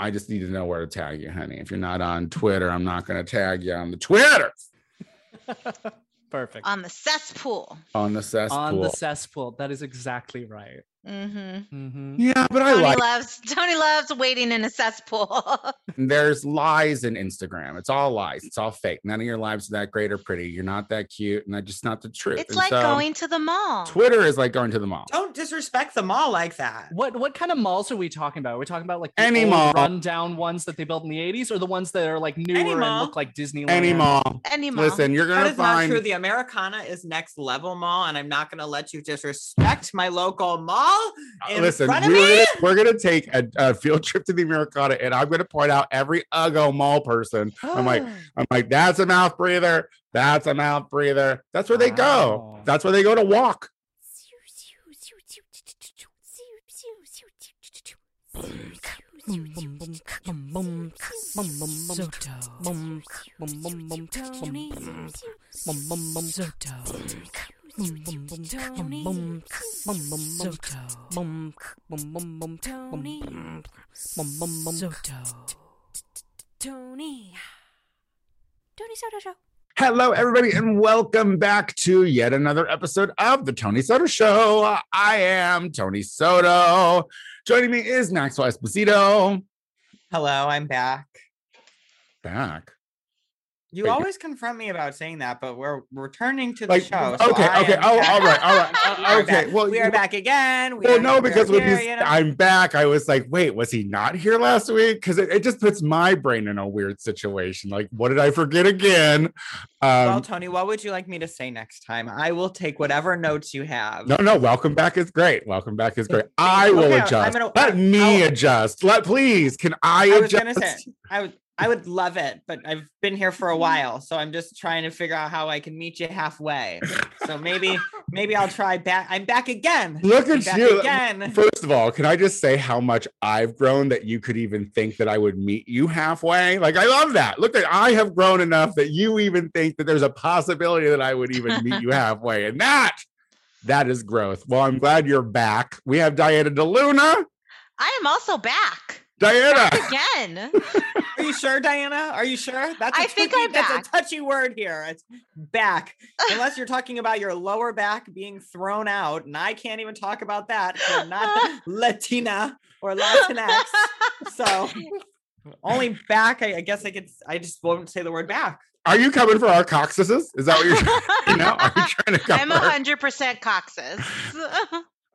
I just need to know where to tag you, honey. If you're not on Twitter, I'm not going to tag you on the Twitter. Perfect. On the cesspool. On the cesspool. On the cesspool. That is exactly right. Mm-hmm. Mm-hmm. yeah, but I Tony like loves Tony loves waiting in a cesspool. there's lies in Instagram. It's all lies. It's all fake. None of your lives are that great or pretty. You're not that cute, and that's just not the truth. it's And like so, going to the mall. Twitter is like going to the mall. Don't disrespect the mall like that. What what kind of malls are we talking about? Are we talking about like Any mall. rundown ones that they built in the 80s or the ones that are like newer and mall. look like Disneyland? Any mall. Any mall. Listen, you're gonna is not find true. The Americana is next level mall, and I'm not going to let you disrespect my local mall. In Listen, front of we're me? gonna, we're gonna take a, a field trip to the Americana, and I'm gonna point out every Uggo mall person. I'm like, ah. I'm like, that's a mouth breather. That's a mouth breather. That's where they go. That's where they go to walk. Tony. Tony Soto Show. Hello, everybody, and welcome back to yet another episode of the Tony Soto Show. I am Tony Soto. Joining me is Maxwell Esposito. Hello, I'm back. Back. You Wait, always confront me about saying that, but we're returning to the Like, show. so okay, I okay, oh, back. all right, all right, We uh, okay. back. Well, we are back again. We Well, no, because when you, know? I'm back, I was like, wait, was he not here last week? Because it, it just puts my brain in a weird situation. Like, what did I forget again? well, Um, Tony, what would you like me to say next time? I will take whatever notes you have. no, no, welcome back is great. Welcome back is great. I will Okay, adjust. gonna- Let I- me I'll- adjust. Let please. Can I, I was adjust? gonna say I would I would love it, but I've been here for a mm-hmm. while, so I'm just trying to figure out how I can meet you halfway. So maybe maybe I'll try back. I'm back again. Look at back you. again. First of all, can I just say how much I've grown that you could even think that I would meet you halfway? Like, I love that. Look at I have grown enough that you even think that there's a possibility that I would even meet you halfway. And that, that is growth. Well, I'm glad you're back. We have Diana DeLuna. I am also back. Diana. Again. Are you sure, Diana? Are you sure? That's a I think tricky- I'm that's back. a touchy word here. It's back. Unless you're talking about your lower back being thrown out, and I can't even talk about that. I'm not Latina or Latinx. So only back. I, I guess I could. I just won't say the word back. Are you coming for our coccyxes? Is that what you're trying to know? Are you trying to come I'm for hundred percent coxes.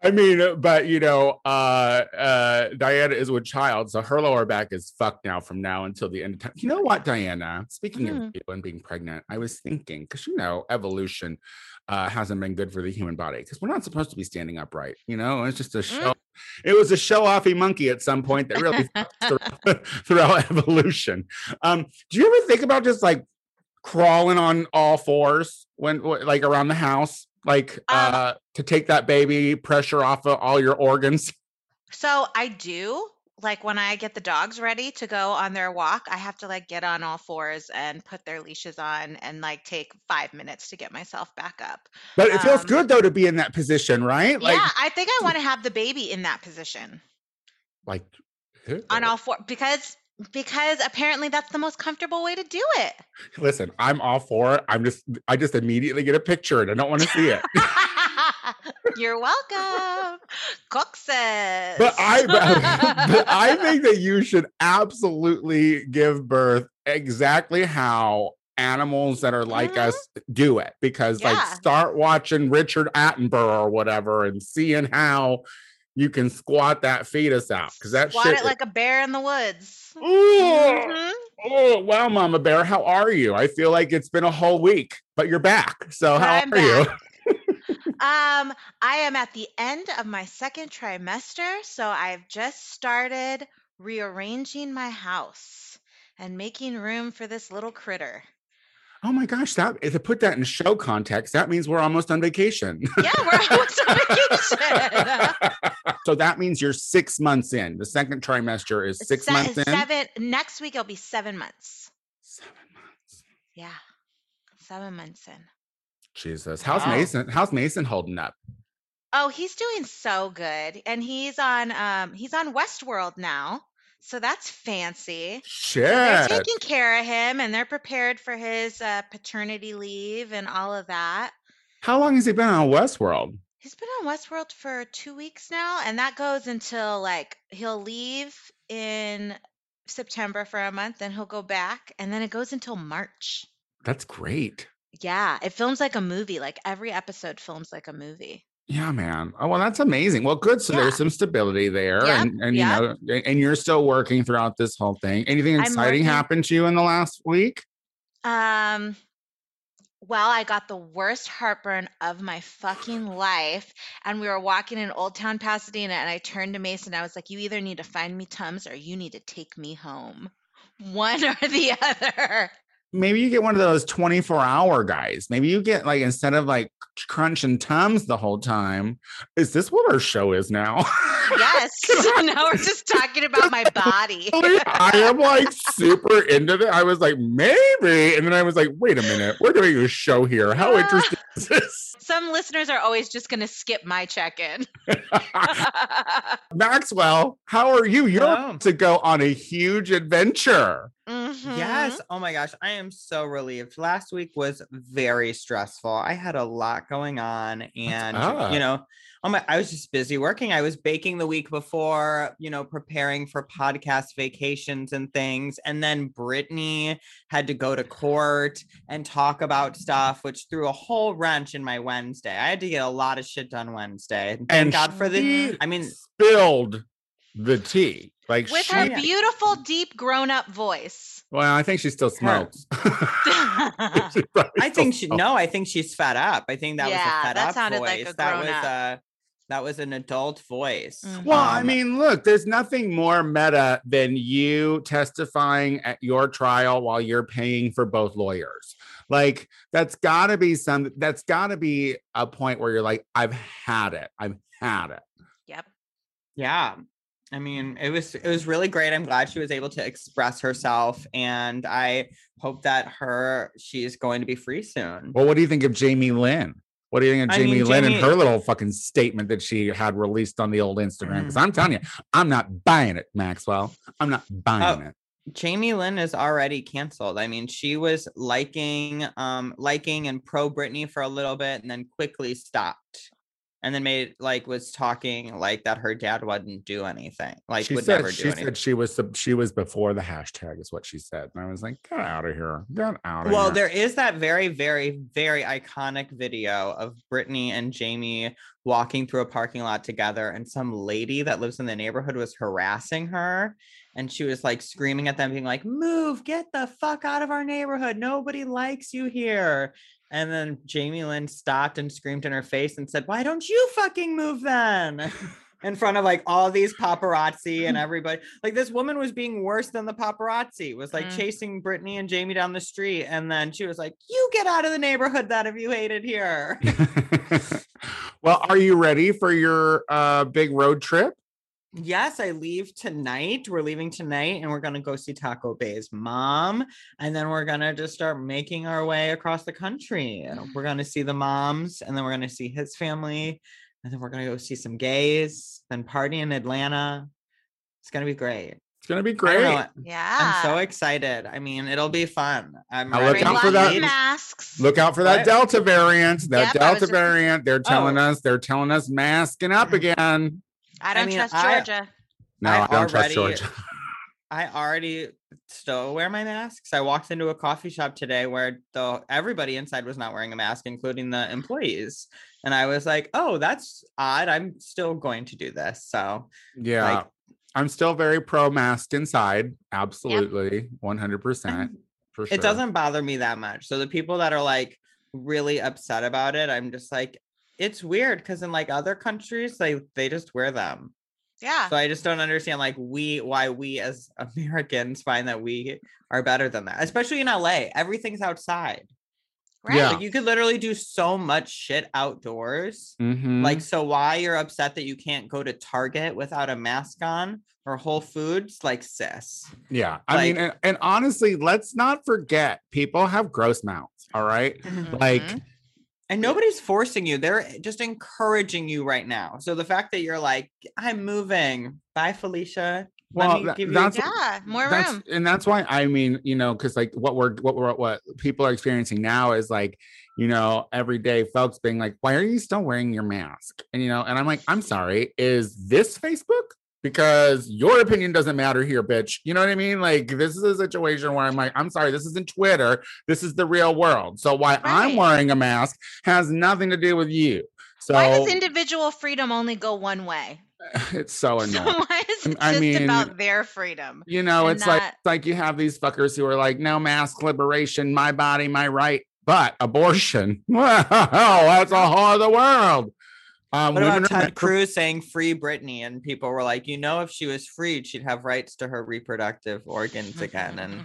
I mean, uh, but you know, uh, uh, Diana is with child, so her lower back is fucked now from now until the end of time. You know what, Diana? Speaking Mhm. of you and being pregnant, I was thinking because you know, evolution uh, hasn't been good for the human body because we're not supposed to be standing upright. You know, it's just a show. It was a show-offy monkey at some point that really throughout, throughout evolution. Um, do you ever think about just like crawling on all fours when like around the house like Um, uh to take that baby pressure off of all your organs? So I do like when I get the dogs ready to go on their walk, I have to like get on all fours and put their leashes on and like take five minutes to get myself back up. but it feels Um, good though to be in that position right? Like yeah, I think I want to have the baby in that position. Like on all four because because apparently that's the most comfortable way to do it. listen i'm all for it i'm just i just immediately get a picture and i don't want to see it You're welcome. Coxes. but i but, i think that you should absolutely give birth exactly how animals that are like Mhm. us do it because like start watching richard attenborough or whatever and seeing how you can squat that fetus out because that Squat shit it like a bear in the woods. Ooh. Mhm. Oh, wow, Mama Bear, how are you? I feel like it's been a whole week, but you're back. So how I'm are you? Um, I am at the end of my second trimester, so I've just started rearranging my house and making room for this little critter. Oh my gosh, that to put that in show context, that means we're almost on vacation. Yeah, we're almost on vacation. so that means you're six months in. The second trimester is six Se- months in. Seven next week it'll be seven months. Seven months. Yeah. Seven months in. Jesus. How's Wow. Mason? How's Mason holding up? Oh, he's doing so good. And he's on um he's on Westworld now. So that's fancy. So they're taking care of him and they're prepared for his uh, paternity leave and all of that. How long has he been on Westworld? He's been on Westworld for two weeks now, and that goes until like he'll leave in September for a month, then he'll go back, and then it goes until March. That's great. Yeah, it films like a movie. Like every episode films like a movie. Yeah, man. Oh, well, that's amazing. Well, good. So Yeah. there's some stability there, Yep, and and yep. you know, and you're still working throughout this whole thing. Anything exciting happened to you in the last week? Um, well, I got the worst heartburn of my fucking life. And we were walking in Old Town Pasadena, and I turned to Mason. I was like, You either need to find me Tums or you need to take me home. One or the other. Maybe you get one of those 24 hour guys. Maybe you get like instead of like crunching tums the whole time. Is this what our show is now? Yes. now we're just talking about my body. I am like super into it. I was like, maybe. And then I was like, wait a minute, we're doing a show here. How interesting is this? Some listeners are always just going to skip my check in. Maxwell, how are you? You're Hello. about to go on a huge adventure. Mm-hmm. Yes. Oh my gosh. I am so relieved. Last week was very stressful. I had a lot going on and up? you know, oh my I was just busy working. I was baking the week before, you know, preparing for podcast vacations and things. And then Britney had to go to court and talk about stuff, which threw a whole wrench in my Wednesday. I had to get a lot of shit done Wednesday. Thank And God for the I mean, spilled the tea. Like With she, her beautiful, deep, grown up voice. well, I think she still smokes. She I think she smokes. no, I think she's fed up. I think that was Yeah, a fed that up sounded voice. like a that was grown-up. a that was an adult voice. Well, I Um, mean, look, there's nothing more meta than you testifying at your trial while you're paying for both lawyers. Like, that's got to be some, that's got to be a point where you're like, I've had it. I've had it. yep. yeah. I mean, it was it was really great. I'm glad she was able to express herself, and I hope that her she's going to be free soon. Well, what do you think of Jamie Lynn? What do you think of I Jamie mean, Lynn and her little fucking statement that she had released on the old Instagram? Because. I'm telling you, I'm not buying it, Maxwell. I'm not buying Oh, it. Jamie Lynn is already canceled. I mean, she was liking um liking and pro Britney for a little bit and then quickly stopped. And then made like was talking like that her dad wouldn't do anything. Like she would said never do she anything. said she was she was before the hashtag is what she said, and I was like, get out of here, get out of Well, here. there is that very, very, very iconic video of Britney and Jamie walking through a parking lot together, and some lady that lives in the neighborhood was harassing her. And she was like screaming at them, being like, Move, get the fuck out of our neighborhood. Nobody likes you here. And then Jamie Lynn stopped and screamed in her face and said, Why don't you fucking move then? in front of like all these paparazzi and everybody. Like this woman was being worse than the paparazzi. Was like Mm. chasing Britney and Jamie down the street, and then she was like, "You get out of the neighborhood that if you hate it here." well, are you ready for your uh big road trip? Yes, I leave tonight. We're leaving tonight, and we're gonna go see Taco Bay's mom, and then we're gonna just start making our way across the country. We're gonna see the moms, and then we're gonna see his family, and then we're gonna go see some gays, then party in Atlanta. It's gonna be great. It's gonna be great. Yeah. I'm so excited. I mean, it'll be fun. I'm Now look out for that- masks. Look out for that What? Delta variant. That Yep, I was Delta just- variant. They're telling Oh. us. They're telling us masking up again. I don't mean, trust I- Georgia. No, I I, don't trust already- Georgia. I already still wear my masks. I walked into a coffee shop today where the everybody inside was not wearing a mask, including the employees. And I was like, "Oh, that's odd. I'm still going to do this." So, Yeah, like, I'm still very pro mask inside. Absolutely, 100 percent for sure. it doesn't bother me that much. So the people that are like really upset about it, I'm just like, it's weird because in like other countries, they they just wear them. Yeah. So I just don't understand like we why we as Americans find that we are better than that, especially in LA. Everything's outside. Right. Yeah. Like you could literally do so much shit outdoors. Mhm. Like so why you're upset that you can't go to Target without a mask on or Whole Foods like sis. yeah, I mean, and, and honestly, let's not forget people have gross mouths. All right, like. And nobody's forcing you. They're just encouraging you right now. So the fact that you're like, I'm moving. Bye, Felicia. Let Well, me that- give you that's- Yeah, more that's room. and that's why I mean, you know, because like what we're what we're what people are experiencing now is like, you know, everyday folks being like, why are you still wearing your mask? And you know, and I'm like, I'm sorry, is this Facebook? Because your opinion doesn't matter here, bitch. You know what I mean? Like, this is a situation where I'm like, I'm sorry, this isn't Twitter. This is the real world. So why I'm wearing a mask has nothing to do with you. So Why does individual freedom only go one way? it's so So annoying. why is it I just mean, about their freedom? You know, it's like it's like you have these fuckers who are like, no mask liberation, my body, my right, but abortion. Wow, that's a whole other world. Um, What about are Ted meant Cruz saying free Britney? And people were like, you know, if she was freed, she'd have rights to her reproductive organs again. And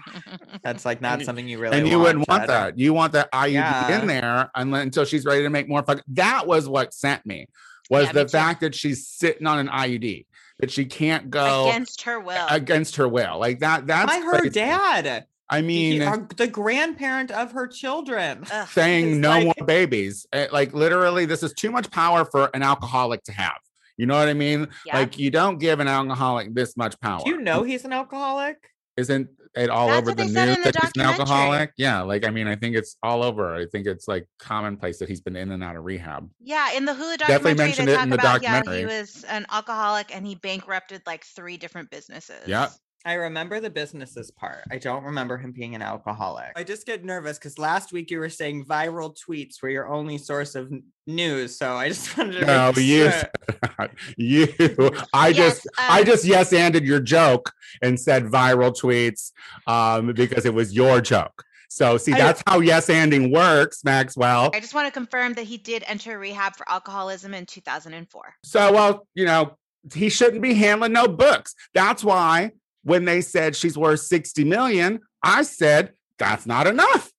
that's like not you- something you really and you wouldn't want Ted. that. You want that IUD Yeah. in there unless, until she's ready to make more fuck. That was what sent me was Yeah, the too. fact that she's sitting on an IUD that she can't go Against her will. against her will. Like that. That's By her crazy. dad. I He- mean, our- the grandparent of her children. Saying no like- more babies. Eh, Like literally, this is too much power for an alcoholic to have. You know what I mean? Yeah. Like you don't give an alcoholic this much power. Do you know he's an alcoholic? Isn't it all That's over the news the that he's an alcoholic? Yeah, like I mean, I think it's all over. I think it's like commonplace that he's been in and out of rehab. Yeah, in the Hulu Definitely documentary, they mentioned it in the about yeah, he was an alcoholic and he bankrupted like three different businesses. Yep. I remember the businesses part. I don't remember him being an alcoholic. I just get nervous because last week you were saying viral tweets were your only source of news. So I just wanted to No, make you, sure. you. I Yes, just, I um, just yes ended your joke and said viral tweets, um, because it was your joke. So see, I- that's how yes ending works, Maxwell. I just want to confirm that he did enter rehab for alcoholism in 2004. So, well, you know, he shouldn't be handling no books. That's why when they said she's worth 60 million, I said that's not enough.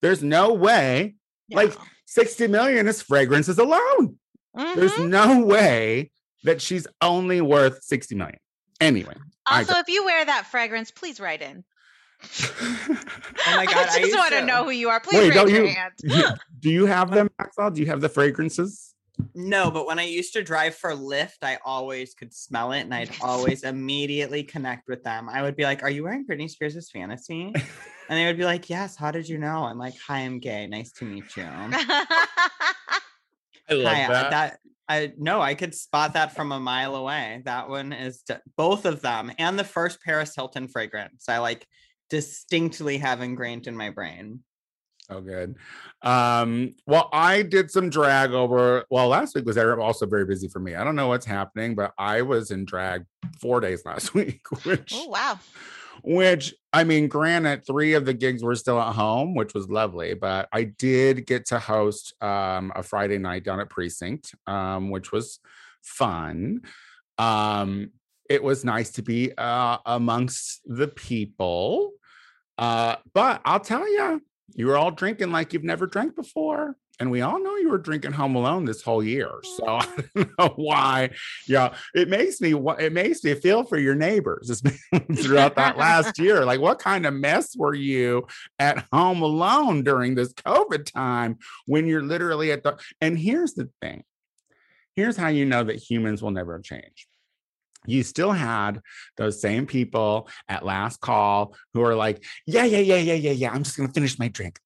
There's no way Like, 60 million is fragrances alone. There's Mhm. no way that she's only worth 60 million. Anyway. Also, if you wear that fragrance, please write in. Oh my God, I I just used want to to- know who you are. Please Wait, raise don't your you- hand. You- do you have them, Maxwell? Do you have the fragrances? No, but when I used to drive for Lyft, I always could smell it and I'd always immediately connect with them. I would be like, Are you wearing Britney Spears' fantasy? And they would be like, Yes, how did you know? I'm like, Hi, I'm gay. Nice to meet you. I Hi, uh, that I no, I could spot that from a mile away. That one is d- both of them and the first Paris Hilton fragrance. I like distinctly have ingrained in my brain. Oh, good. Um, well, I did some drag over. Well, last week was also very busy for me. I don't know what's happening, but I was in drag four days last week, which oh, wow. which I mean, granted, three of the gigs were still at home, which was lovely, but I did get to host um, a Friday night down at Precinct, um, which was fun. Um, it was nice to be uh, amongst the people. Uh, but I'll tell you, you were all drinking like you've never drank before. And we all know you were drinking home alone this whole year. Mm-hmm. So I don't know why. Yeah, it makes me it makes me feel for your neighbors throughout that last year. Like, what kind of mess were you at home alone during this COVID time when you're literally at the and here's the thing. Here's how you know that humans will never change you still had those same people at last call who are like, yeah, yeah, yeah, yeah, yeah, yeah. I'm just gonna finish my drink.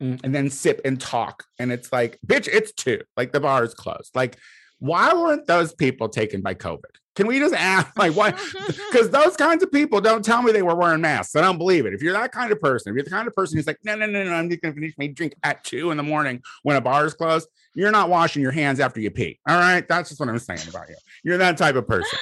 Mm, And then sip and talk. And it's like, bitch, it's two. Like the bar is closed. Like, why weren't those people taken by COVID? Can we just ask, like, why? Because those kinds of people don't tell me they were wearing masks. I don't believe it. If you're that kind of person, if you're the kind of person who's like, no, no, no, no, I'm just gonna finish my drink at two in the morning when a bar is closed, you're not washing your hands after you pee. All right. That's just what I'm saying about you. You're that type of person.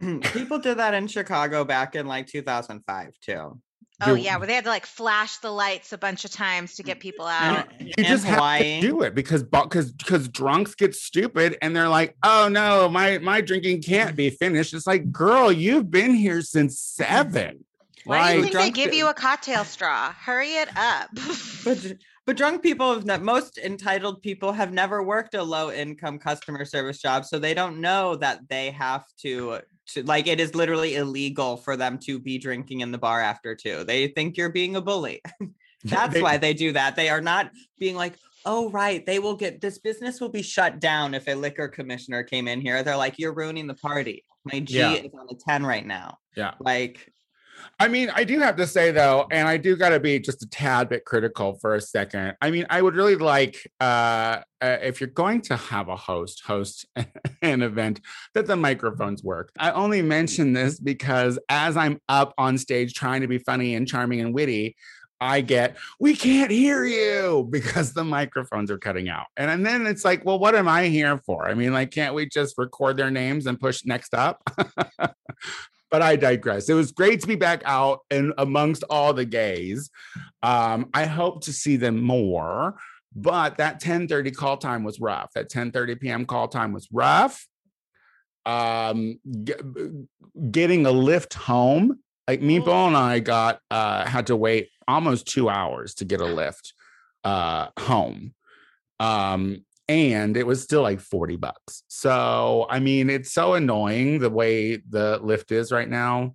People did that in Chicago back in like 2005 too. Oh Do- yeah, where they had to like flash the lights a bunch of times to get people out. you and just have Hawaii. to do it because because because drunks get stupid and they're like oh no my my drinking can't be finished it's like girl you've been here since seven Why do you like think they give you a cocktail straw? Hurry it up. but but drunk people have not most entitled people have never worked a low income customer service job so they don't know that they have to to like it is literally illegal for them to be drinking in the bar after two they think you're being a bully that's They- why they do that they are not being like oh right they will get this business will be shut down if a liquor commissioner came in here they're like you're ruining the party My G Yeah. is on a 10 right now. Yeah. Like, I mean, I do have to say though, and I do got to be just a tad bit critical for a second. I mean, I would really like uh, uh if you're going to have a host host an event that the microphones work. I only mention this because as I'm up on stage trying to be funny and charming and witty, I get, we can't hear you because the microphones are cutting out. And, and then it's like, well, what am I here for? I mean, like, can't we just record their names and push next up? but I digress. It was great to be back out and amongst all the gays. Um, I hope to see them more, but that 10:30 call time was rough. That 10:30 p.m. call time was rough. Um, ge- getting a lift home, like Meatball and I got uh had to wait almost two hours to get a lift uh home. Um, and it was still like 40 bucks. So, I mean, it's so annoying the way the Lyft is right now.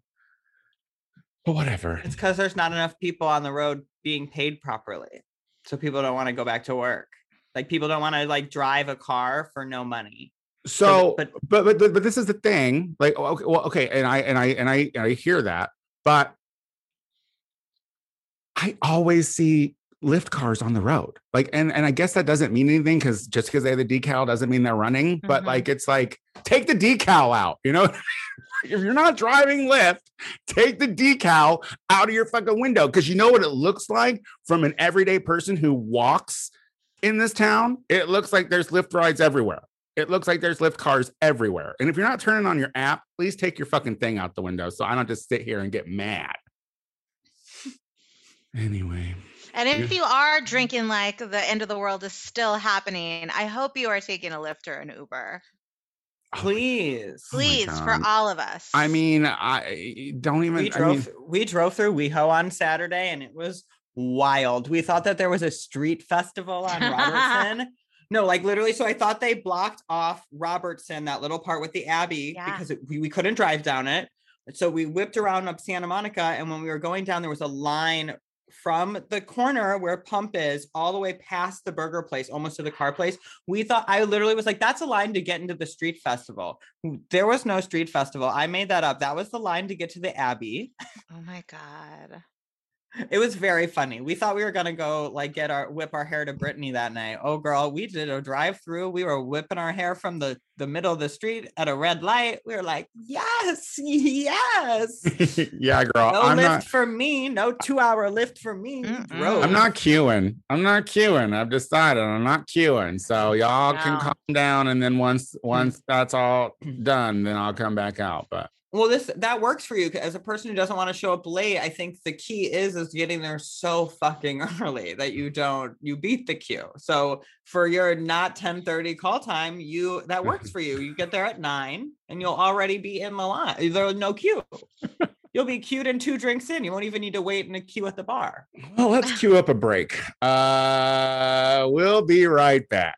But whatever. it's because there's not enough people on the road being paid properly. So people don't want to go back to work. Like people don't want to like drive a car for no money. So, but- but, but but but this is the thing. Like, oh, okay, well, okay, and I and I and I and I hear that, but I always see Lyft cars on the road. Like, and and I guess that doesn't mean anything because just because they have the decal doesn't mean they're running. But Mhm. like, it's like take the decal out. You know, if you're not driving Lyft, take the decal out of your fucking window because you know what it looks like from an everyday person who walks in this town. It looks like there's Lyft rides everywhere. It looks like there's Lyft cars everywhere. And if you're not turning on your app, please take your fucking thing out the window so I don't just sit here and get mad. Anyway, And if you are drinking like the end of the world is still happening, I hope you are taking a Lyft or an Uber. Oh Please. Oh Please, for all of us. I mean, I don't even. we I drove mean, we drove through WeHo on Saturday and it was wild. We thought that there was a street festival on Robertson. no, like literally. So I thought they blocked off Robertson, that little part with the Abbey, Yeah. because it, we, we couldn't drive down it. So we whipped around up Santa Monica, and when we were going down, there was a line from the corner where Pump is all the way past the burger place, almost to the car place. We thought I literally was like, that's a line to get into the street festival. There was no street festival. I made that up. That was the line to get to the Abbey. oh my God. It was very funny. We thought we were gonna go like get our whip our hair to Britney that night. Oh girl, we did a drive through. We were whipping our hair from the the middle of the street at a red light. We were like, yes, yes. yeah, girl. No I'm lift not. for me. No two hour lift for me. I'm not queuing. I'm not queuing. I've decided I'm not queuing. So y'all can No. calm down, and then once mm. once that's all done, then I'll come back out. But Well, this that works for you as a person who doesn't want to show up late. I think the key is is getting there so fucking early that you don't you beat the queue. So for your not 10:30 call time, you that works for you. You get there at nine and you'll already be in the line. There's no queue. You'll be queued in two drinks in. You won't even need to wait in a queue at the bar. well, let's queue up a break. Uh, we'll be right back.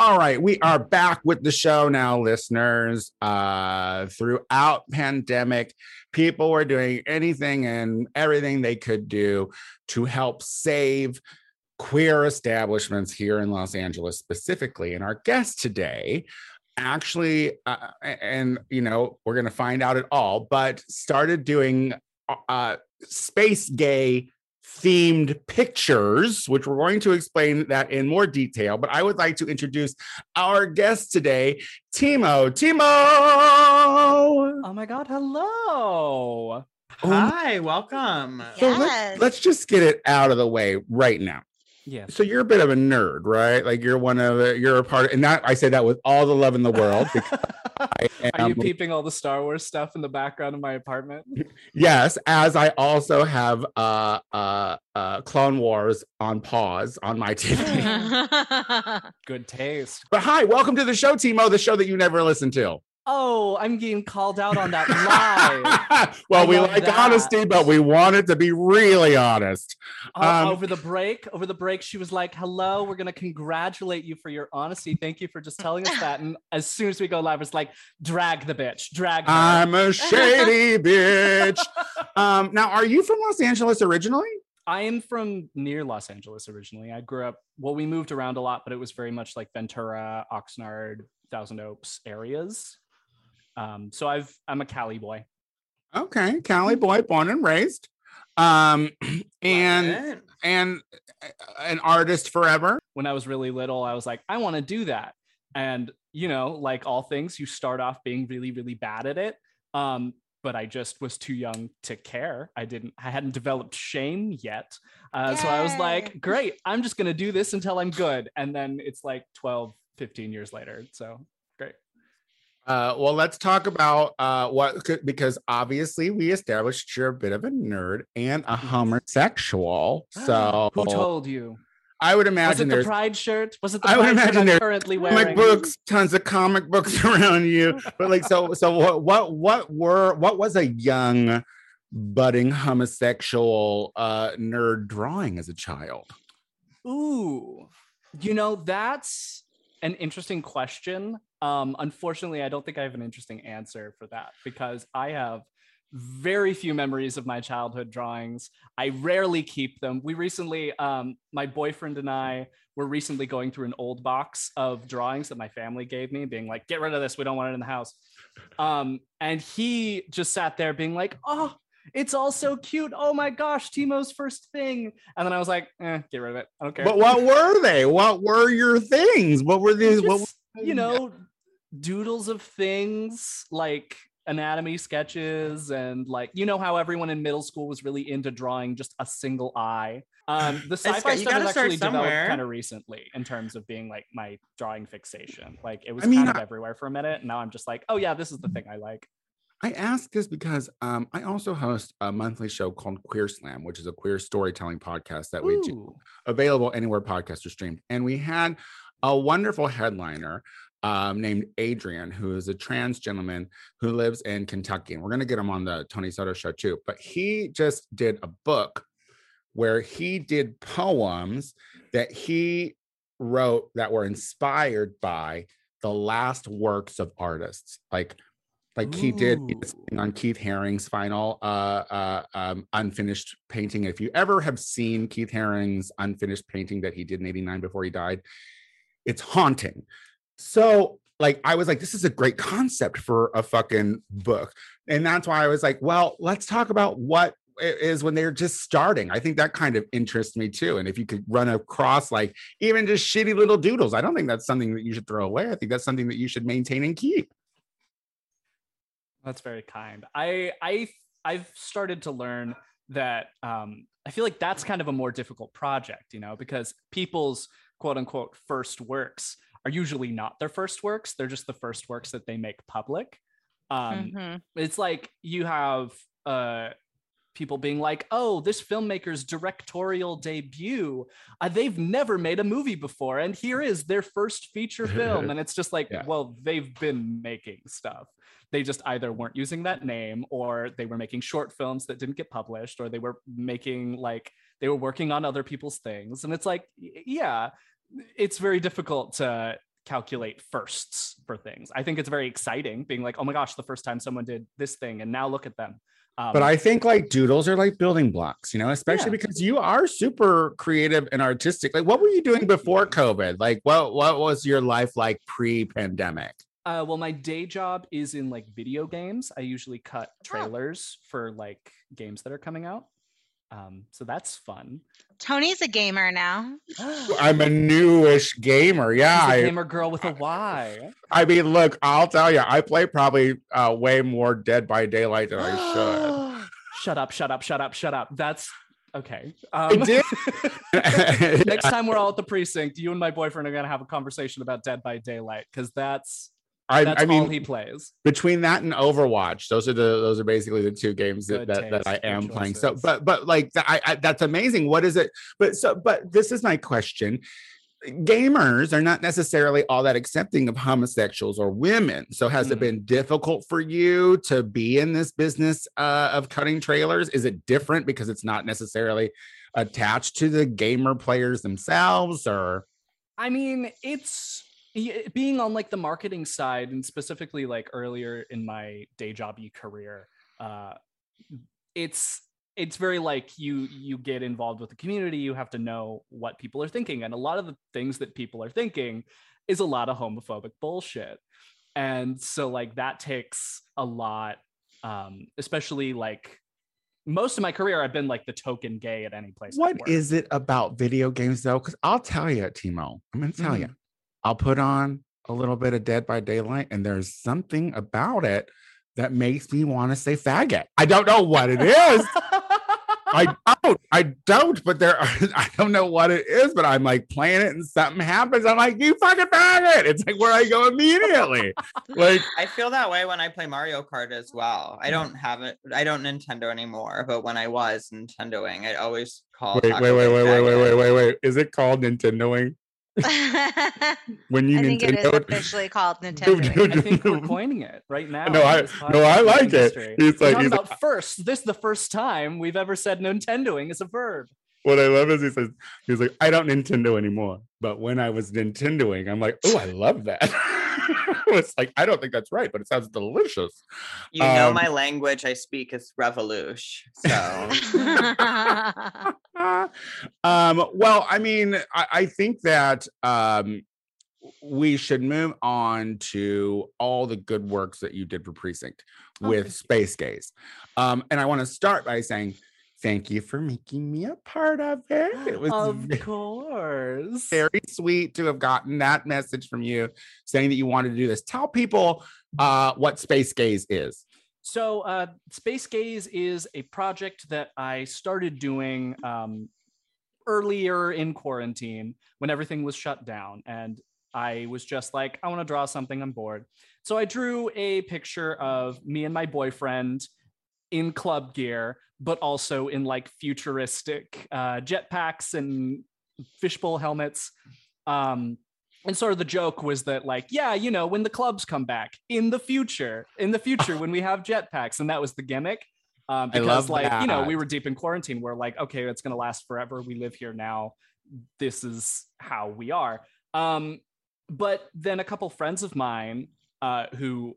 All right, we are back with the show now, listeners. Uh, throughout pandemic, people were doing anything and everything they could do to help save queer establishments here in Los Angeles, specifically. And our guest today, actually, uh, and you know, we're going to find out it all, but started doing uh, space gay themed pictures, which we're going to explain that in more detail. But I would like to introduce our guest today, Timo. Timo! Oh my God. Hello. Oh. Hi, welcome. So Yes. let's, let's just get it out of the way right now. Yes. So you're a bit of a nerd, right? Like you're one of the, you're a part of, and that I say that with all the love in the world. Because I Are you peeping all the Star Wars stuff in the background of my apartment? yes, as I also have uh uh uh Clone Wars on pause on my TV. Good taste. but hi, welcome to the show, Timo, the show that you never listen to. Oh, I'm getting called out on that lie. well, I we like that. honesty, but we want it to be really honest. Uh, Um, over the break, over the break, she was like, "Hello, we're gonna congratulate you for your honesty. Thank you for just telling us that." And as soon as we go live, it's like, "Drag the bitch, drag her." I'm a shady bitch. Um, now, are you from Los Angeles originally? I am from near Los Angeles originally. I grew up. Well, we moved around a lot, but it was very much like Ventura, Oxnard, Thousand Oaks areas. Um, so I've I'm a Cali boy. Okay, Cali boy, born and raised. Um, and and uh, an artist forever. when I was really little, I was like, I want to do that. And, you know, like all things, you start off being really, really bad at it. Um, but I just was too young to care. I didn't, I hadn't developed shame yet. Uh, so I was like, great, I'm just going to do this until I'm good. And then it's like 12, 15 years later. So great. Uh, well, let's talk about uh, what could, because obviously we established you're a bit of a nerd and a homosexual. So who told you? I would imagine. Was it the pride shirt? Was it the I would imagine I'm there's currently comic wearing? books, tons of comic books around you. But like, so, so what, what, what were, what was a young, budding homosexual uh, nerd drawing as a child? Ooh, you know, that's an interesting question. Um, unfortunately, I don't think I have an interesting answer for that because I have very few memories of my childhood drawings. I rarely keep them. We recently, um, my boyfriend and I were recently going through an old box of drawings that my family gave me, being like, get rid of this. We don't want it in the house. Um, and he just sat there being like, oh, it's all so cute. Oh my gosh, Timo's first thing. And then I was like, eh, get rid of it. I don't care. But what were they? What were your things? What were these? What, Just, you know, doodles of things like anatomy sketches and like you know how everyone in middle school was really into drawing just a single eye. Um, the sci-fi stuff has actually developed kind of recently in terms of being like my drawing fixation. Like it was I mean, kind of I- everywhere for a minute, and now I'm just like, oh yeah, this is the thing I like. I ask this because um, I also host a monthly show called Queer Slam, which is a queer storytelling podcast that we do available anywhere podcasts are streamed. And we had a wonderful headliner um, named Adrian, who is a trans gentleman who lives in Kentucky. And we're going to get him on the Tony Soto show too. But he just did a book where he did poems that he wrote that were inspired by the last works of artists. Like, like he did he did on Keith Haring's final uh, uh, um, unfinished painting. If you ever have seen Keith Haring's unfinished painting that he did in '89 before he died, it's haunting. So, like, I was like, this is a great concept for a fucking book, and that's why I was like, well, let's talk about what it is when they're just starting. I think that kind of interests me too. And if you could run across like even just shitty little doodles, I don't think that's something that you should throw away. I think that's something that you should maintain and keep. That's very kind. I I I've started to learn that um, I feel like that's kind of a more difficult project, you know, because people's quote unquote first works are usually not their first works; they're just the first works that they make public. Um, Mhm. It's like you have uh, people being like, "Oh, this filmmaker's directorial debut. Uh, they've never made a movie before, and here is their first feature film." And it's just like, Yeah. well, they've been making stuff. They just either weren't using that name, or they were making short films that didn't get published, or they were making like they were working on other people's things. And it's like, yeah, it's very difficult to calculate firsts for things. I think it's very exciting being like, oh my gosh, the first time someone did this thing, and now look at them. Um, But I think like doodles are like building blocks, you know, especially Yeah. because you are super creative and artistic. Like, what were you doing before COVID? Like, what what was your life like pre-pandemic? Uh, well, my day job is in like video games. I usually cut Oh. trailers for like games that are coming out. Um, so that's fun. Tony's a gamer now. I'm a newish gamer. Yeah, She's a I, gamer girl with a Y. I mean, look, I'll tell you, I play probably uh, way more Dead by Daylight than I should. shut up! Shut up! Shut up! Shut up! That's okay. I Um, did. next time we're all at the precinct, you and my boyfriend are gonna have a conversation about Dead by Daylight because that's I, that's I mean, he plays. between that and Overwatch, those are the those are basically the two games that, that, that I am playing. So, but but like I, I that's amazing. What is it? But so but this is my question. gamers are not necessarily all that accepting of homosexuals or women. So has it Mm. been difficult for you to be in this business uh, of cutting trailers? Is it different because it's not necessarily attached to the gamer players themselves or I mean, it's being on like the marketing side and specifically like earlier in my day jobby career. Uh, it's it's very like you you get involved with the community. You have to know what people are thinking, and a lot of the things that people are thinking is a lot of homophobic bullshit. And so like that takes a lot, um, especially like most of my career, I've been like the token gay at any place. What is it about video games though? Because I'll tell you, Timo, I'm gonna tell you, I'll put on a little bit of Dead by Daylight, and there's something about it that makes me want to say faggot. I don't know what it is. I don't. I don't. But there are. I don't know what it is. But I'm like playing it, and something happens. I'm like, you fucking faggot. It's like where I go immediately. like I feel that way when I play Mario Kart as well. I don't have it. I don't Nintendo anymore, but when I was Nintendoing, I always call. wait, wait, wait, wait, wait, wait, wait, wait, wait. Is it called Nintendoing when you I think it is Nintendo? officially called Nintendo. I think we're coining it right now. No, I no, I like industry. it. He's We're like, talking he's like, first. This is the first time we've ever said Nintendoing is a verb. what I love is he says he's like, I don't Nintendo anymore. But when I was Nintendoing, I'm like, oh, I love that. it's like I don't think that's right, but it sounds delicious. You know Um, my language. I speak is Revolution. So um, well, I mean, I, I think that um, we should move on to all the good works that you did for Precinct Oh, with thank you. Space Gaze. Um, and I want to start by saying thank you for making me a part of it. It was Of course. very sweet to have gotten that message from you saying that you wanted to do this. Tell people uh, what Space Gaze is. So, uh, Space Gaze is a project that I started doing um, earlier in quarantine when everything was shut down. And I was just like, I want to draw something. I'm bored. So, I drew a picture of me and my boyfriend in club gear, but also in like futuristic uh, jetpacks and fishbowl helmets. Um, and sort of the joke was that, like, yeah, you know, when the clubs come back in the future, in the future, when we have jetpacks, and that was the gimmick. Um, because, like, you know, we were deep in quarantine. We're like, okay, it's going to last forever. We live here now. This is how we are. Um, but then a couple friends of mine uh, who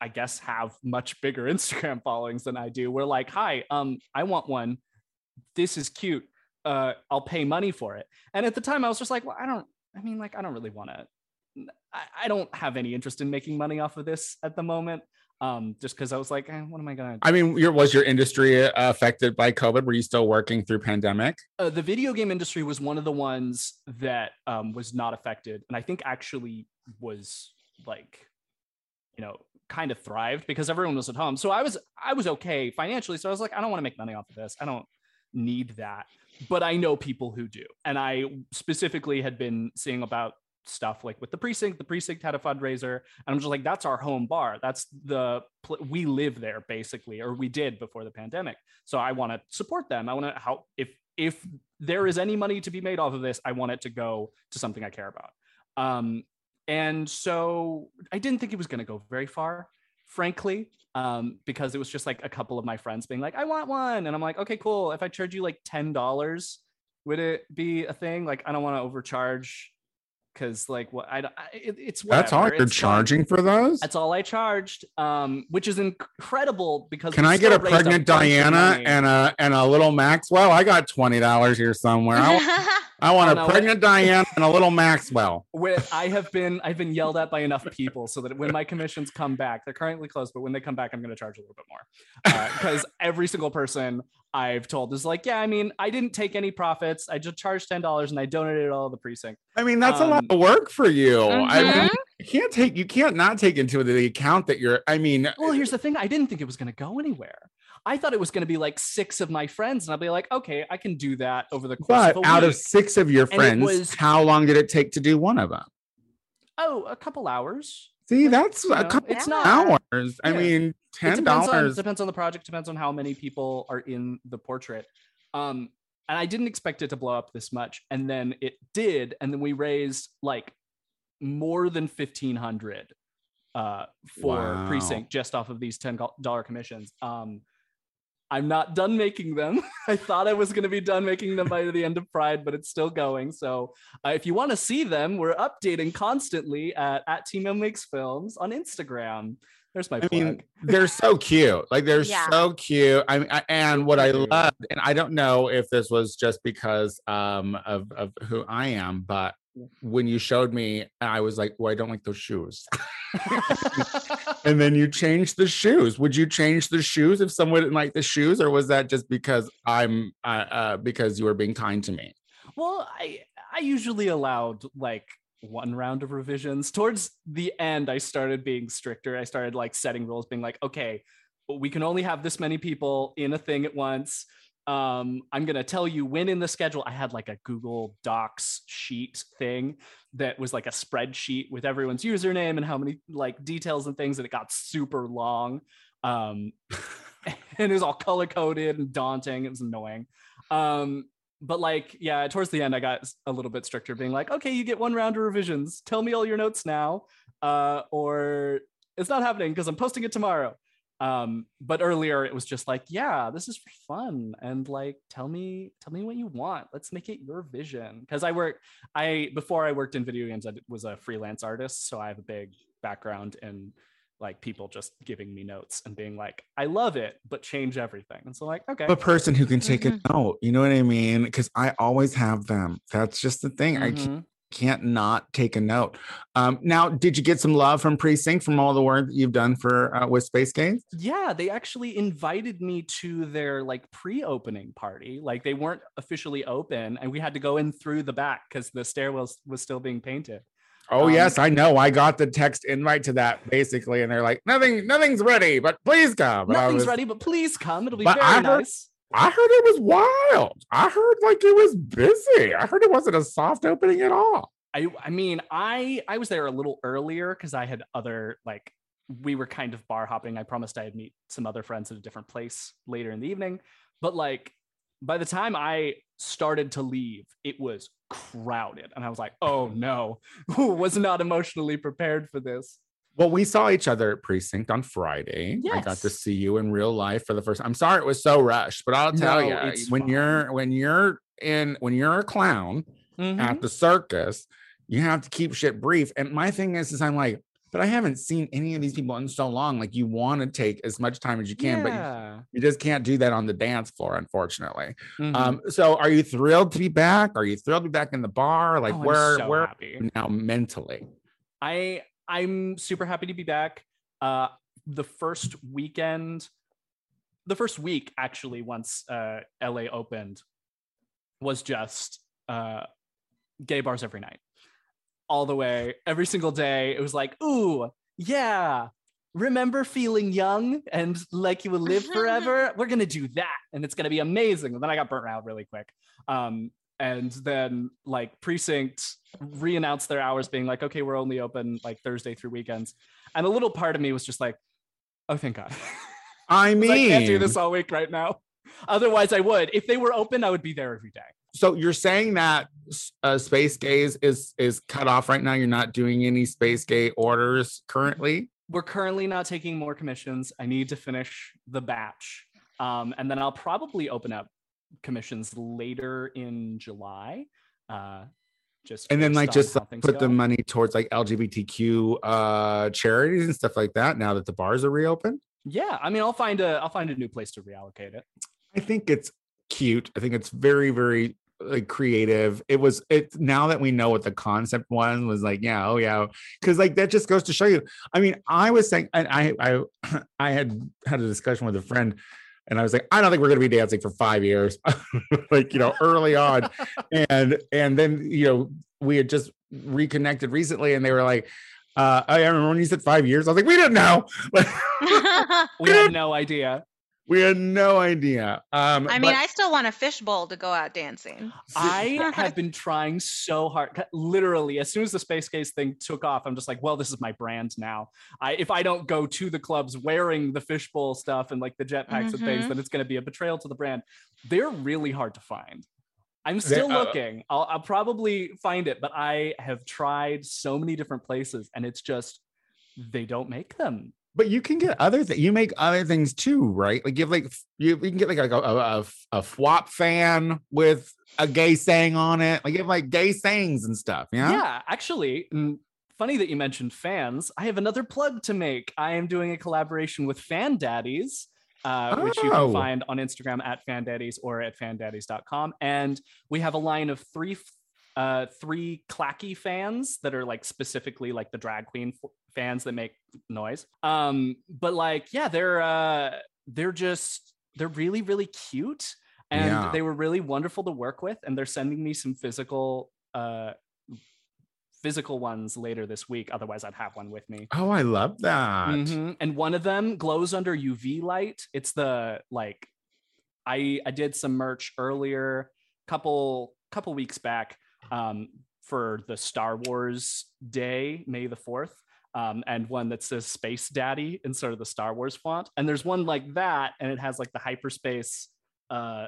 I guess have much bigger Instagram followings than I do. We're like, hi, um, I want one. This is cute. Uh, I'll pay money for it. And at the time, I was just like, well, I don't. I mean, like, I don't really want to. I, I don't have any interest in making money off of this at the moment. Um, just because I was like, eh, what am I gonna? I mean, your was your industry uh, affected by COVID? Were you still working through pandemic? uh, the video game industry was one of the ones that um, was not affected, and I think actually was like, you know, kind of thrived because everyone was at home. So I was I was okay financially. So I was like, I don't want to make money off of this. I don't need that. But I know people who do, and I specifically had been seeing about stuff like with the precinct. The precinct had a fundraiser, and I'm just like, that's our home bar. That's the we live there basically, or we did before the pandemic. So I want to support them. I want to help if if there is any money to be made off of this, I want it to go to something I care about. Um, and so I didn't think it was going to go very far, frankly, um, because it was just like a couple of my friends being like, "I want one," and I'm like, "Okay, cool. If I charge you like ten dollars, would it be a thing? Like, I don't want to overcharge." Because like what I, don't- I it, it's That's all you're it's fun. charging for those? That's all I charged, um, which is incredible because Can I get a pregnant Diana and a and a little Maxwell? I got twenty dollars here somewhere. I, want- I a pregnant Diane and a little Maxwell. where I have been I've been yelled at by enough people so that when my commissions come back, they're currently closed, but when they come back, I'm going to charge a little bit more because every single person I've told is like, yeah, I mean, I didn't take any profits. I just charged ten dollars and I donated all the precinct. I mean, that's a lot Um, of work for you. I mean, Mhm. you can't take you can't not take into the account that you're. I mean, Well, here's the thing: I didn't think it was going to go anywhere. I thought it was going to be like six of my friends, and I'll be like, okay, I can do that over the course but of a out of six of your friends, was- how long did it take to do one of them? oh, a couple hours. See, Like, that's you a know, couple it's not hours. I mean, It ten depends on, dollars. depends on the project depends on how many people are in the portrait um and I didn't expect it to blow up this much, and then it did, and then we raised like more than fifteen hundred uh, for Wow. precinct just off of these ten dollar commissions. Um, I'm not done making them. I thought I was going to be done making them by the end of Pride, but it's still going. So uh, if you want to see them, we're updating constantly at at Team M Makes Films on Instagram. There's my I plug. mean, they're so cute. Like they're Yeah. so cute. I I- and what I cute. loved, and I don't know if this was just because um of of who I am, but when you showed me, I was like, "Well, I don't like those shoes." and then you changed the shoes. Would you change the shoes if someone didn't like the shoes, or was that just because I'm uh, uh because you were being kind to me? Well, I I usually allowed like one round of revisions. Towards the end, I started being stricter. I started like setting rules, being like, okay, we can only have this many people in a thing at once. Um, I'm gonna tell you when in the schedule. I had like a Google Docs sheet thing that was like a spreadsheet with everyone's username and how many like details and things, and it got super long. Um, and it was all color coded and daunting. It was annoying. Um, but like, yeah, towards the end, I got a little bit stricter, being like, okay, you get one round of revisions. Tell me all your notes now, uh, or it's not happening because I'm posting it tomorrow. Um, but earlier it was just like, yeah, this is for fun, and like, tell me, tell me what you want. Let's make it your vision. Because I work, I before I worked in video games, i was a freelance artist, so I have a big background in like people just giving me notes and being like, I love it, but change everything. And so like, okay, A person who can take Mhm. a note. You know what I mean? Because I always have them. That's just the thing. I can't can't take a note. Um, now, did you get some love from Precinct from all the work that you've done for uh, with Space Gaze? Yeah, they actually invited me to their like pre-opening party. Like they weren't officially open, and we had to go in through the back because the stairwell was still being painted. Oh Um, yes, I know. I got the text invite to that basically, and they're like, "Nothing, nothing's ready, but please come." And Nothing's was- ready, but please come. It'll be very heard- nice. I heard it was wild. I heard like it was busy. I heard it wasn't a soft opening at all. I I mean, I I was there a little earlier because I had other like we were kind of bar hopping. I promised I'd meet some other friends at a different place later in the evening. But like by the time I started to leave, it was crowded. And I was like, oh no, who was not emotionally prepared for this. Well, we saw each other at Precinct on Friday. Yes. I got to see you in real life for the first. I'm sorry it was so rushed, but I'll tell No, you, when fine. you're when you're in when you're a clown Mhm. at the circus, you have to keep shit brief. And my thing is, is I'm like, but I haven't seen any of these people in so long. Like you want to take as much time as you can, but you- you just can't do that on the dance floor, unfortunately. Mhm. Um, so are you thrilled to be back? Are you thrilled to be back in the bar? Like Oh, where so where are happy. you now mentally? I I'm super happy to be back. Uh the first weekend, the first week actually, once uh LA opened, was just uh gay bars every night. All the way, every single day. It was like, ooh, yeah. Remember feeling young and like you will live forever? We're gonna do that, and it's gonna be amazing. And then I got burnt out really quick. Um, and then like precinct re-announced their hours being like okay we're only open like thursday through weekends. And a little part of me was just like oh thank god. I mean, i can't do this all week right now. Otherwise i would. If they were open i would be there every day. So you're saying that uh, space gaze is is cut off right now. You're not doing any space gay orders currently. we're currently not taking more commissions. I need to finish the batch um, and then i'll probably open up commissions later in july uh, just and then like just how like, things put the money towards like lgbtq uh charities and stuff like that now that the bars are reopened. Yeah i mean i'll find a i'll find a new place to reallocate it. I think it's cute. I think it's very very like creative. It was it now that we know what the concept was was like yeah oh yeah. Because like that just goes to show you i mean i was saying and i i i had had a discussion with a friend and i was like i don't think we're going to be dancing for five years. Like you know early on. And and then you know we had just reconnected recently and they were like uh i remember when you said five years? I was like we didn't know. We had no idea we had no idea um I mean, but- I still want a fishbowl to go out dancing. I have been trying so hard. Literally, as soon as the space case thing took off, I'm just like, well, this is my brand now. I if I don't go to the clubs wearing the fishbowl stuff and like the jetpacks and things, Mhm. then it's going to be a betrayal to the brand. They're really hard to find. I'm still uh, looking. I'll, I'll probably find it, but I have tried so many different places, and it's just they don't make them. But you can get other things. You make other things too, right? Like you have like you, you can get like a a, a, a FWAP fan with a gay saying on it. Like you have like gay sayings and stuff. Yeah. Yeah, actually, funny that you mentioned fans. I have another plug to make. I am doing a collaboration with Fan Daddies. Uh, which you Oh. can find on Instagram at fandaddies or at fandaddies.com. And we have a line of three uh, three clacky fans that are like specifically like the drag queen f- fans that make noise. Um, but like, yeah, they're uh, they're just they're really really cute, and Yeah. they were really wonderful to work with. And they're sending me some physical uh, physical ones later this week. Otherwise, I'd have one with me. Oh, I love that. Mhm. And one of them glows under UV light. It's the like I I did some merch earlier, couple couple weeks back, um, for the Star Wars Day, May the fourth. Um, and one that says Space Daddy in sort of the Star Wars font. And there's one like that, and it has like the hyperspace uh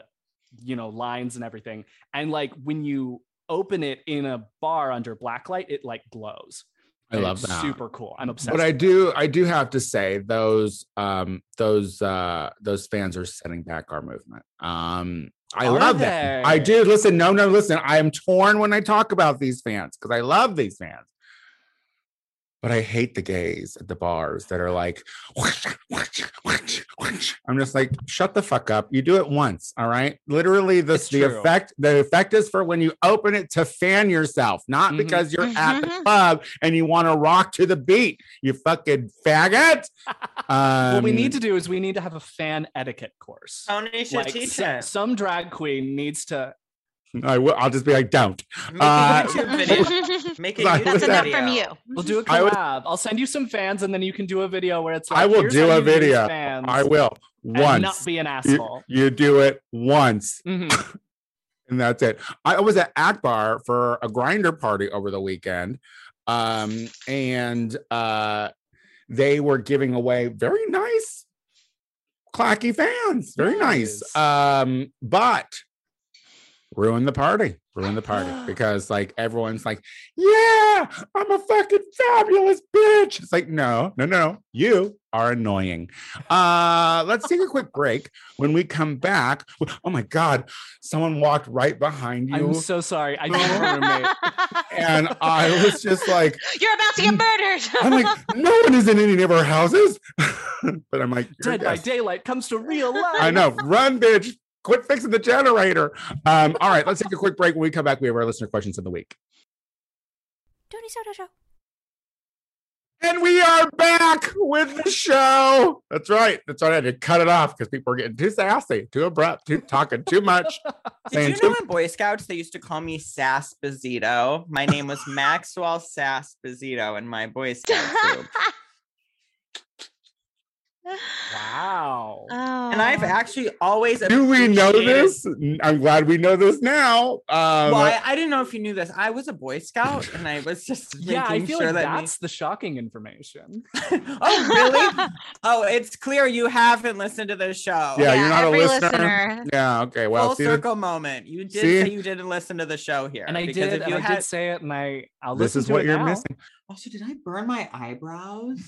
you know lines and everything. And like when you open it in a bar under blacklight, it like glows. I And love that. Super cool. I'm obsessed. But I do, I do have to say those, um, those, uh, those fans are setting back our movement. Um, I Are love them. I do. Listen, no, no, listen. I am torn when I talk about these fans because I love these fans. But I hate the gays at the bars that are like, I'm just like, shut the fuck up. You do it once, all right? Literally, the, It's the true. effect, the effect is for when you open it to fan yourself, not Mhm. because you're at the Mhm. club and you want to rock to the beat. You fucking faggot. Um, what we need to do is we need to have a fan etiquette course. Tony should Like teach so- some drag queen needs to. I will. I'll just be like, don't. Make Uh, a YouTube video. Make a YouTube That's enough video. from you. We'll do a was- collab. I'll send you some fans, and then you can do a video where it's like, I will do a video. Fans I will and once. not be an asshole. you do it once, Mhm. and that's it. I was at Akbar for a Grindr party over the weekend, um, and uh, they were giving away very nice, clacky fans. Very nice. Nice. Um, but ruin the party. Ruin the party because like everyone's like, yeah, I'm a fucking fabulous bitch. It's like, no, no, no, you are annoying. Uh, let's take a quick break. When we come back, oh my god, someone walked right behind you, I'm so sorry. I do have a roommate. and I was just like, You're about to get murdered. I'm like, no one is in any of our houses, but I'm like, Dead by. Daylight comes to real life. I know. Run, bitch. Quit fixing the generator. Um, all right, let's take a quick break. When we come back, we have our listener questions of the week. Tony Soto Show. And we are back with the show. That's right. That's right. I had to cut it off because people were getting too sassy, too abrupt, too talking too much. Did you know in Boy Scouts they used to call me Sass Bazito? My name was Maxwell Sass Bazito in my Boy Scout troop. Wow. And I've Oh. actually always Do we know this? I'm glad we know this now. Um, Well, I, I didn't know if you knew this. I was a Boy Scout, and I was just Yeah, I feel sure like that me- that's the shocking information. oh, really? oh, it's clear you haven't listened to this show. Yeah, you're not a every listener. yeah. Okay. Well, Full see, circle moment. You did See? say you didn't listen to the show here. And I did, if you and I had- did say it, and I I'll this listen is what you're now. missing. Also, did I burn my eyebrows?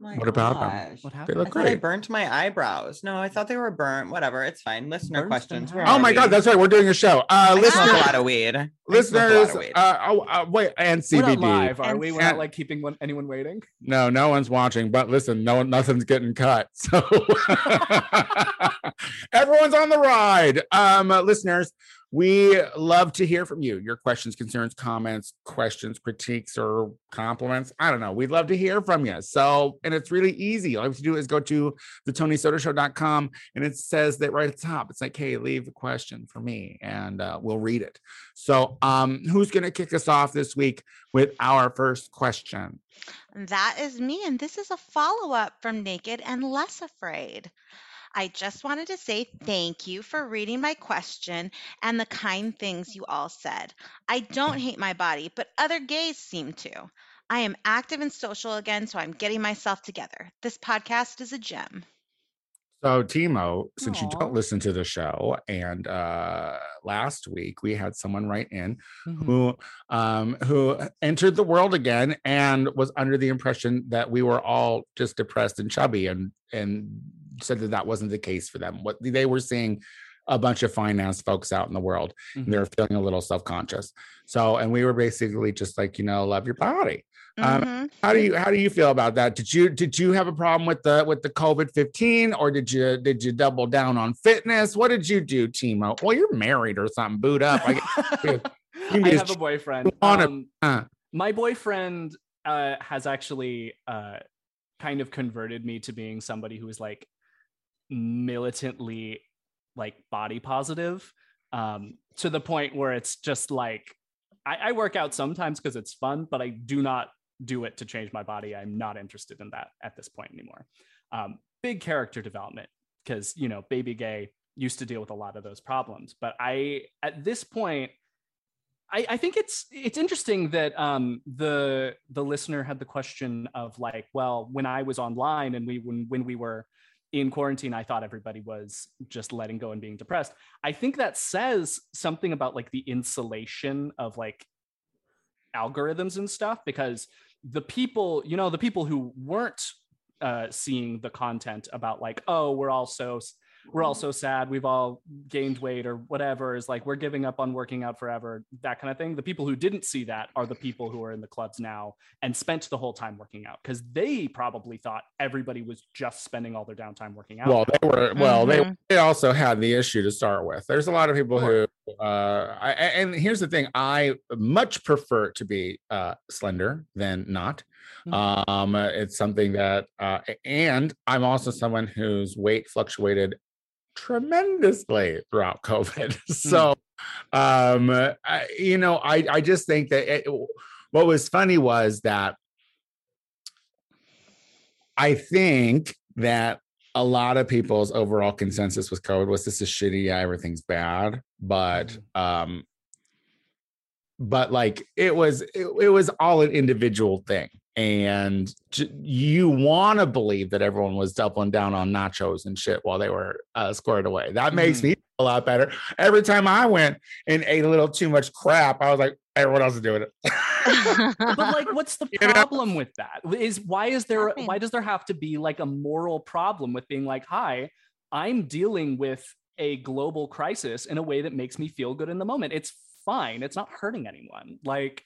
My What about them? gosh. What They happened? look I thought I burnt my eyebrows. No, I thought they were burnt. Whatever, it's fine. Listener Burnt questions. them Where how? Oh my we? God, that's right. We're doing a show. Uh, I smoke a lot of weed. I smoke a lot listeners. of weed. Uh, oh, uh, wait, and We're not CBD. live, are And we? We're and- not like keeping one, anyone waiting. No, no one's watching, but listen, no nothing's getting cut. So everyone's on the ride. Um, uh, listeners, we love to hear from you. Your questions, concerns, comments, questions, critiques, or compliments. I don't know. We'd love to hear from you. So, and it's really easy. All you have to do is go to the TonySotoShow.com and it says that right at the top. It's like, hey, leave a question for me and uh, we'll read it. So, um, who's going to kick us off this week with our first question? That is me, and this is a follow up from Naked and Less Afraid. I just wanted to say thank you for reading my question and the kind things you all said. I don't hate my body, but other gays seem to. I am active and social again, so I'm getting myself together. This podcast is a gem. So Timo, since you don't listen to the show, and uh last week we had someone write in Mhm. who um who entered the world again and was under the impression that we were all just depressed and chubby and and said that that wasn't the case for them. What they were seeing a bunch of finance folks out in the world Mhm. and they were feeling a little self-conscious. So and we were basically just like, you know, love your body. Um, Mhm. How do you how do you feel about that? Did you did you have a problem with the with the COVID fifteen, or did you did you double down on fitness? What did you do, Timo? Well, you're married or something. Boot up. I guess. you can I have a boyfriend. Um, Uh, my boyfriend uh, has actually uh, kind of converted me to being somebody who is like militantly like body positive um, to the point where it's just like I, I work out sometimes because it's fun, but I do not do it to change my body. I'm not interested in that at this point anymore. Um, big character development because you know baby gay used to deal with a lot of those problems, but I at this point I, I think it's it's interesting that um, the the listener had the question of like, well, when I was online and we when when we were in quarantine, I thought everybody was just letting go and being depressed. I think that says something about like the insulation of like algorithms and stuff because the people, you know, the people who weren't uh, seeing the content about like, oh, we're all so we're all so sad we've all gained weight or whatever is like we're giving up on working out forever that kind of thing the people who didn't see that are the people who are in the clubs now and spent the whole time working out because they probably thought everybody was just spending all their downtime working out well, they were well. They Mhm. they also had the issue to start with. There's a lot of people who, uh, I, and here's the thing: I much prefer to be uh, slender than not. Mhm. Um, it's something that, uh, and I'm also someone whose weight fluctuated tremendously throughout COVID. So, um, I, you know, I I just think that it, what was funny was that I think that a lot of people's overall consensus with COVID was this is shitty, yeah, everything's bad, but um, but like it was it, it was all an individual thing and j- you want to believe that everyone was doubling down on nachos and shit while they were uh, squared away. That makes Mhm. me a lot better. Every time i went and ate a little too much crap i was like everyone else is doing it. But like what's the You know? problem with that? Is why is there Nothing. why does there have to be like a moral problem with being like hi i'm dealing with a global crisis in a way that makes me feel good in the moment. It's fine. It's not hurting anyone. Like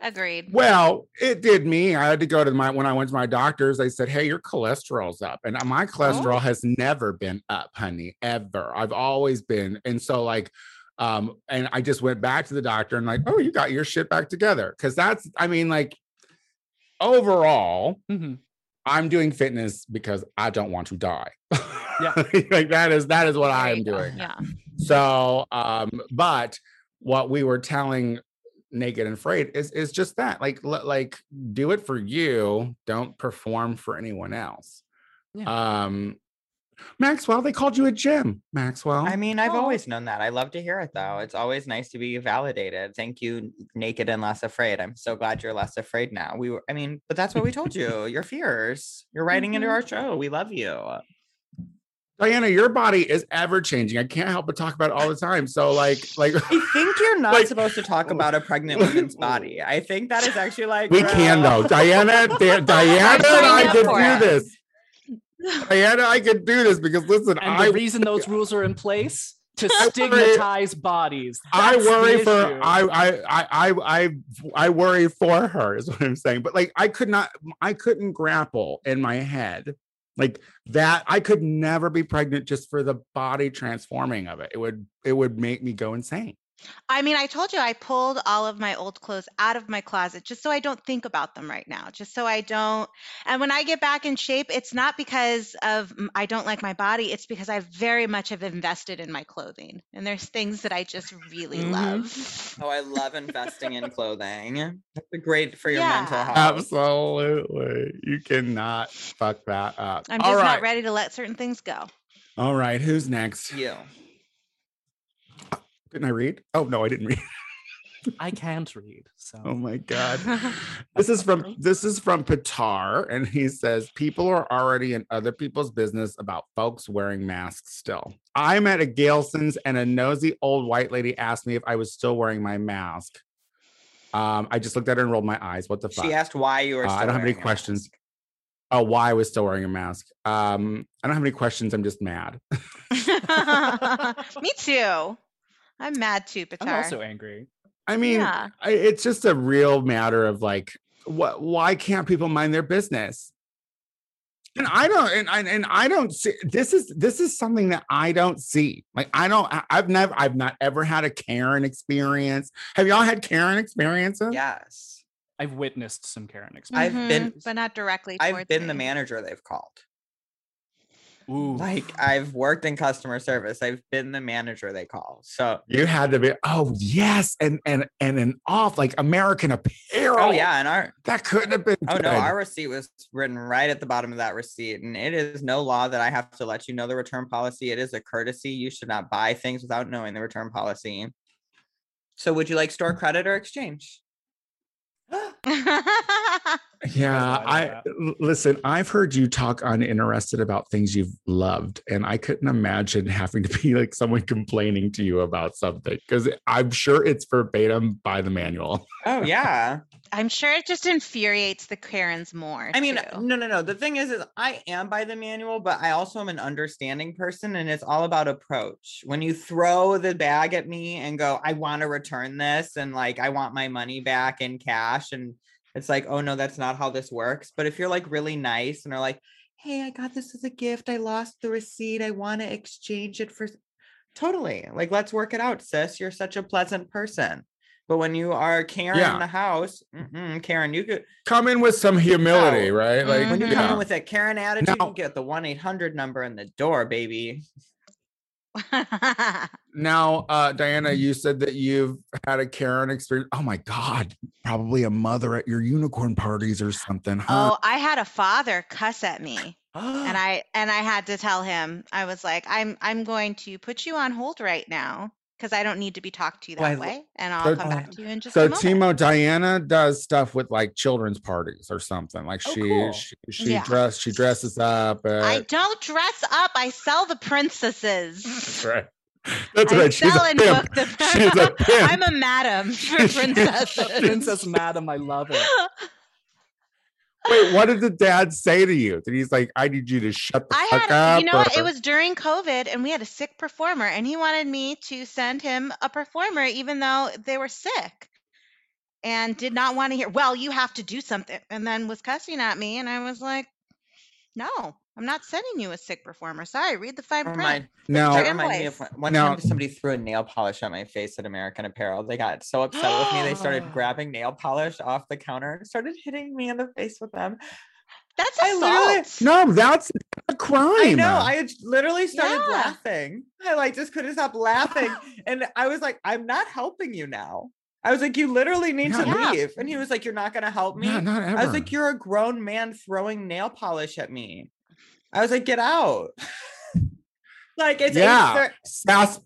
Agreed. Well, it did me. I had to go to my when I went to my doctors. They said, "Hey, your cholesterol's up," and uh, my cholesterol has never been up, honey, ever. I've always been, and so like, um, and I just went back to the doctor and like, "Oh, you got your shit back together," because that's, I mean, like, overall, mhm. I'm doing fitness because I don't want to die. Yeah. like that is that is what I am doing. Yeah. So, um, but what we were telling Naked and Afraid is is just that, like, l- like do it for you. Don't perform for anyone else. Um, Maxwell, they called you a gym, Maxwell. I mean, I've Aw. always known that. I love to hear it though. It's always nice to be validated. Thank you, Naked and Less Afraid. I'm so glad you're less afraid now. We were, I mean, but that's what we told you. Your fears. You're writing into Mhm. our show. We love you. Diana, your body is ever changing. I can't help but talk about it all the time. So, like, like I think you're not Like- supposed to talk about a pregnant woman's body. I think that is actually like we can though. Diana, Da- Diana, and I signing could do it. this. Diana, I could do this because listen, and I the reason those rules are in place to stigmatize bodies I That's the worry for. I, I I I I I worry for her is what I'm saying. But like I could not I couldn't grapple in my head like that. I could never be pregnant just for the body transforming of it. It would it would make me go insane. I mean, I told you I pulled all of my old clothes out of my closet just so I don't think about them right now, just so I don't. And when I get back in shape, it's not because of I don't like my body, it's because I very much have invested in my clothing. And there's things that I just really Mhm. love. Oh, I love investing in clothing. That's great for your mental Yeah. health. Absolutely. You cannot fuck that up. I'm All just right. not ready to let certain things go. All right. Who's next? You. Didn't I read? Oh no, I didn't read. I can't read. So Oh my god. This is from this is from Pitar, and he says people are already in other people's business about folks wearing masks still. I'm at a Gelson's and a nosy old white lady asked me if I was still wearing my mask. Um, I just looked at her and rolled my eyes. What the fuck? She asked why you were. Uh, I don't have any questions. Oh, why I was still wearing a mask. Um, I don't have any questions. I'm just mad. Me too. I'm mad too, I'm Pitar. also angry. I mean, Yeah. I, it's just a real matter of like, what? Why can't people mind their business? And I don't, and I and I don't see. This is this is something that I don't see. Like I don't. I- I've never. I've not ever had a Karen experience. Have y'all had Karen experiences? Yes, I've witnessed some Karen experiences. Mm-hmm, I've been- but not directly. I've towards been the manager they've called. Ooh, Like I've worked in customer service. I've been the manager they call. So You had to be. Oh yes, and and and an off like American oh, Apparel. oh yeah, and our that couldn't have been. oh no, our receipt was written right at the bottom of that receipt, and it is no law that I have to let you know the return policy. It is a courtesy. You should not buy things without knowing the return policy. So would you like store credit or exchange? Yeah, I listen. I've heard you talk uninterested about things you've loved, and I couldn't imagine having to be like someone complaining to you about something because I'm sure it's verbatim by the manual. Oh yeah. I'm sure it just infuriates the Karens more. I mean, too. no, no, no. The thing is, is I am by the manual, but I also am an understanding person, and it's all about approach. When you throw the bag at me and go, "I want to return this," and like, "I want my money back in cash," and it's like, "Oh no, that's not how this works." But if you're like really nice and are like, "Hey, I got this as a gift. I lost the receipt. I want to exchange it for," totally like, let's work it out, sis. You're such a pleasant person. But when you are Karen Yeah. in the house, Karen, you could Come in with some humility, Oh, right? Like when you Mhm. come in with that Karen attitude, Now- you get the 1 800 number in the door, baby. now, uh, Diana, you said that you've had a Karen experience. Oh my God, probably a mother at your unicorn parties or something, huh? oh, I had a father cuss at me. and I and I had to tell him I was like I'm I'm going to put you on hold right now because I don't need to be talked to that lo- way and I'll So- come back to you in just so a moment. Timo Diana does stuff with like children's parties or something. Like Oh, she cool. she, she Yeah. dress she dresses up. Uh, I don't dress up. I sell the princesses. That's right. That's I right. She's a pimp. book the She's a pimp. I'm a madam for princesses. Princess Madam, I love it. Wait, what did the dad say to you? Did he's like, I need you to shut the I fuck had, up? you know, what? or- it was during COVID, and we had a sick performer, and he wanted me to send him a performer, even though they were sick, and did not want to hear. Well, you have to do something, and then was cussing at me, and I was like, "No, I'm not sending you a sick performer. Sorry, read the fine print." Remind, now. that Your reminds me of invoice. when- one Now- time somebody threw a nail polish at my face at American Apparel. They got so upset with me, they started grabbing nail polish off the counter and started hitting me in the face with them. That's I literally- assault. No, that's a crime. I know. I literally started Yeah. laughing. I like just couldn't stop laughing. and I was like, I'm not helping you now. I was like, you literally need to Yeah. leave. And he was like, You're not gonna help me. Yeah, not ever. I was like, You're a grown man throwing nail polish at me. I was like, Get out. like it's yeah, 8:30 Sass,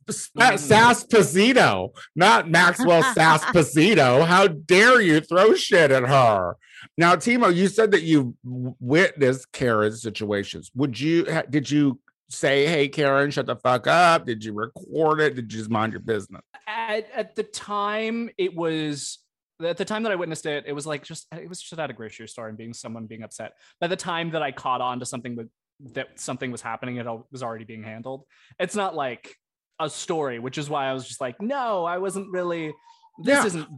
Mm. Posito, not Maxwell Sass Posito. How dare you throw shit at her? Now, Timo, you said that you witnessed Karen's situations. Would you? Did you say, "Hey, Karen, shut the fuck up"? Did you record it? Did you just mind your business? At, at the time, it was at the time that I witnessed it. It was like just it was just at a grocery store and being someone being upset. By the time that I caught on to something that that something was happening, it was already being handled. It's not like a story, which is why I was just like, no, I wasn't really. This Yeah. isn't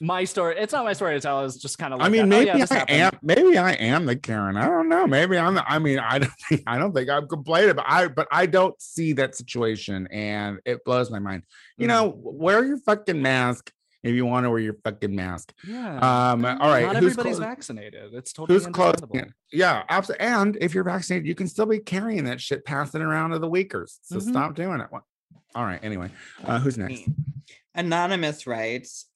my story. It's not my story to tell. It's just kind of. Like I mean, that. Oh, maybe yeah, I happened. am. Maybe I am the Karen. I don't know. Maybe I'm. The, I mean, I don't think. I don't think I'm complaining, but I. But I don't see that situation, and it blows my mind. You Mm. know, wear your fucking mask if you want to wear your fucking mask. Yeah. Um. All right. not who's everybody's clo- vaccinated. It's totally Who's close? understandable. Yeah, absolutely. And if you're vaccinated, you can still be carrying that shit, passing around to the weakers. So Mhm. stop doing it. All right. Anyway, uh, who's next? Anonymous writes,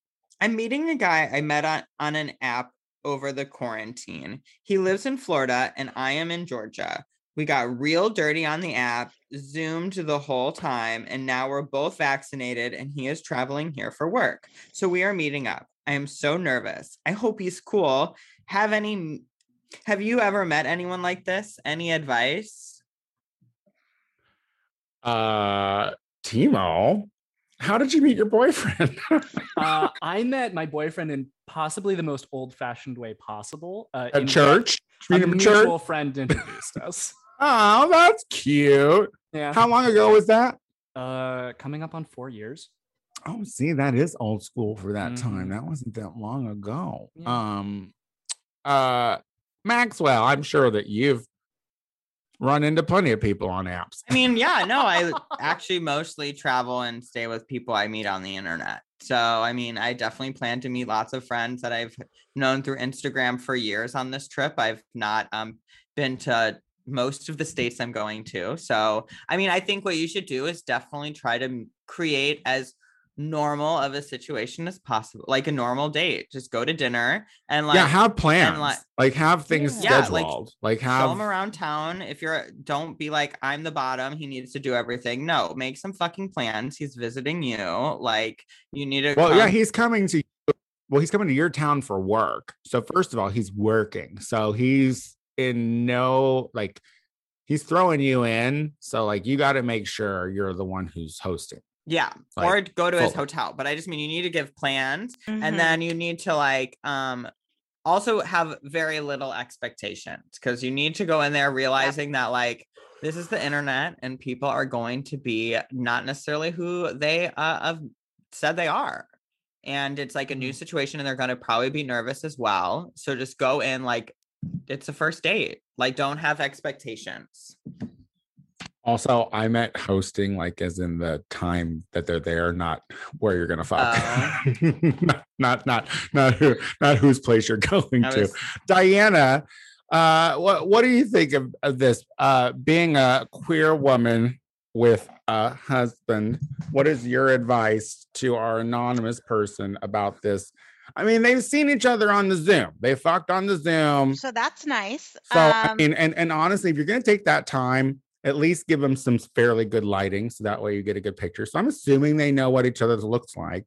I'm meeting a guy I met on, on an app over the quarantine. He lives in Florida and I am in Georgia. We got real dirty on the app, zoomed the whole time, and now we're both vaccinated and he is traveling here for work. So we are meeting up. I am so nervous. I hope he's cool. Have any have you ever met anyone like this? Any advice? Uh, Timo, how did you meet your boyfriend? Uh, I met my boyfriend in possibly the most old-fashioned way possible. Uh, a in church? A Meet him at church? mutual friend introduced us. Oh, that's cute. Yeah. How long ago was that? Uh, coming up on four years. Oh, see, that is old school for that Mhm. time. That wasn't that long ago. Yeah. Um, uh, Maxwell, I'm sure that you've run into plenty of people on apps. I mean, yeah, no, I actually mostly travel and stay with people I meet on the internet. So, I mean, I definitely plan to meet lots of friends that I've known through Instagram for years on this trip. I've not um been to most of the states I'm going to. So, I mean, I think what you should do is definitely try to create as normal of a situation as possible, like a normal date. Just go to dinner and like yeah, have plans. like- like, have things Yeah, like, scheduled. Like, show have him around town. If you're, don't be like, I'm the bottom. He needs to do everything. No, make some fucking plans. He's visiting you. Like, you need to. Well, yeah, he's coming to well, he's coming to your town for work. So first of all, he's working. So he's in no like he's throwing you in. So like you got to make sure you're the one who's hosting. yeah, like, or go to his fully. hotel. But I just mean you need to give plans, Mhm. and then you need to like, um, also have very little expectations because you need to go in there realizing that like this is the internet and people are going to be not necessarily who they uh, have said they are. And it's like a new situation and they're going to probably be nervous as well. So just go in like it's a first date. Like don't have expectations. Also, I meant hosting like as in the time that they're there, not where you're gonna fuck. not, not not not who not whose place you're going I to. Diana, uh, what what do you think of, of this? Uh, being a queer woman with a husband, what is your advice to our anonymous person about this? I mean, they've seen each other on the Zoom. They fucked on the Zoom. So that's nice. So I Um, mean, and and honestly, if you're gonna take that time, at least give them some fairly good lighting, so that way you get a good picture. So I'm assuming they know what each other's looks like.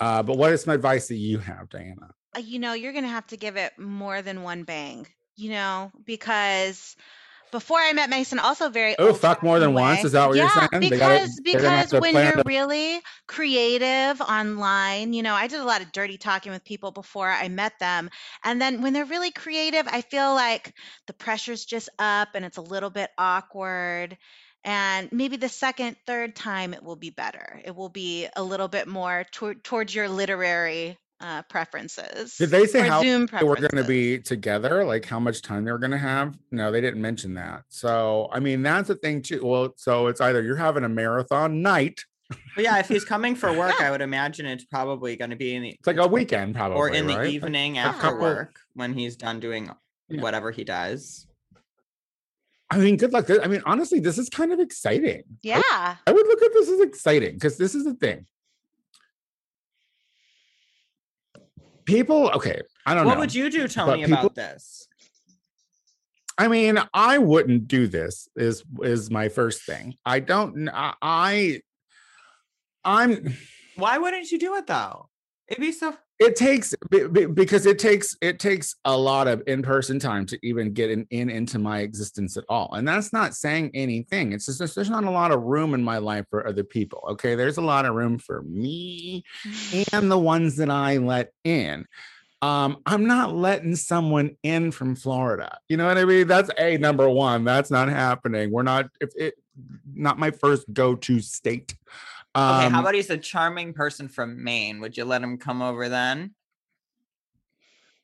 Uh, but what is some advice that you have, Diana? uh, you know, you're going to have to give it more than one bang, you know, because before I met Mason, also very Oh, fuck more than old-fashioned once? Is that what you're saying? They gotta- Because because when you're to- really creative online, you know, I did a lot of dirty talking with people before I met them. And then when they're really creative, I feel like the pressure's just up and it's a little bit awkward. And maybe the second, third time it will be better. It will be a little bit more toward towards your literary uh, preferences. Did they say or how Zoom they were going to be together? Like how much time they were going to have? No, they didn't mention that. So I mean, that's the thing too. Well, so it's either you're having a marathon night, But yeah, if he's coming for work, I would imagine it's probably going to be in the it's like a weekend probably, or in the right? Like, evening a after couple- work when he's done doing Yeah. whatever he does. I mean, good luck. I mean, honestly, this is kind of exciting. I Yeah. I would look at this as exciting because this is the thing. People, okay, I don't know. What would you do, Tony, people- about this? I mean, I wouldn't do this. Is is my first thing. I don't. I I'm. Why wouldn't you do it though? It'd be so. It takes be- be- because it takes it takes a lot of in person time to even get in, in into my existence at all, and that's not saying anything. It's just there's- there's not a lot of room in my life for other people. Okay, there's a lot of room for me and the ones that I let in. Um, I'm not letting someone in from Florida. You know what I mean? That's a number one. That's not happening. We're not if it not my first go-to state. Um, Okay, how about he's a charming person from Maine? Would you let him come over then?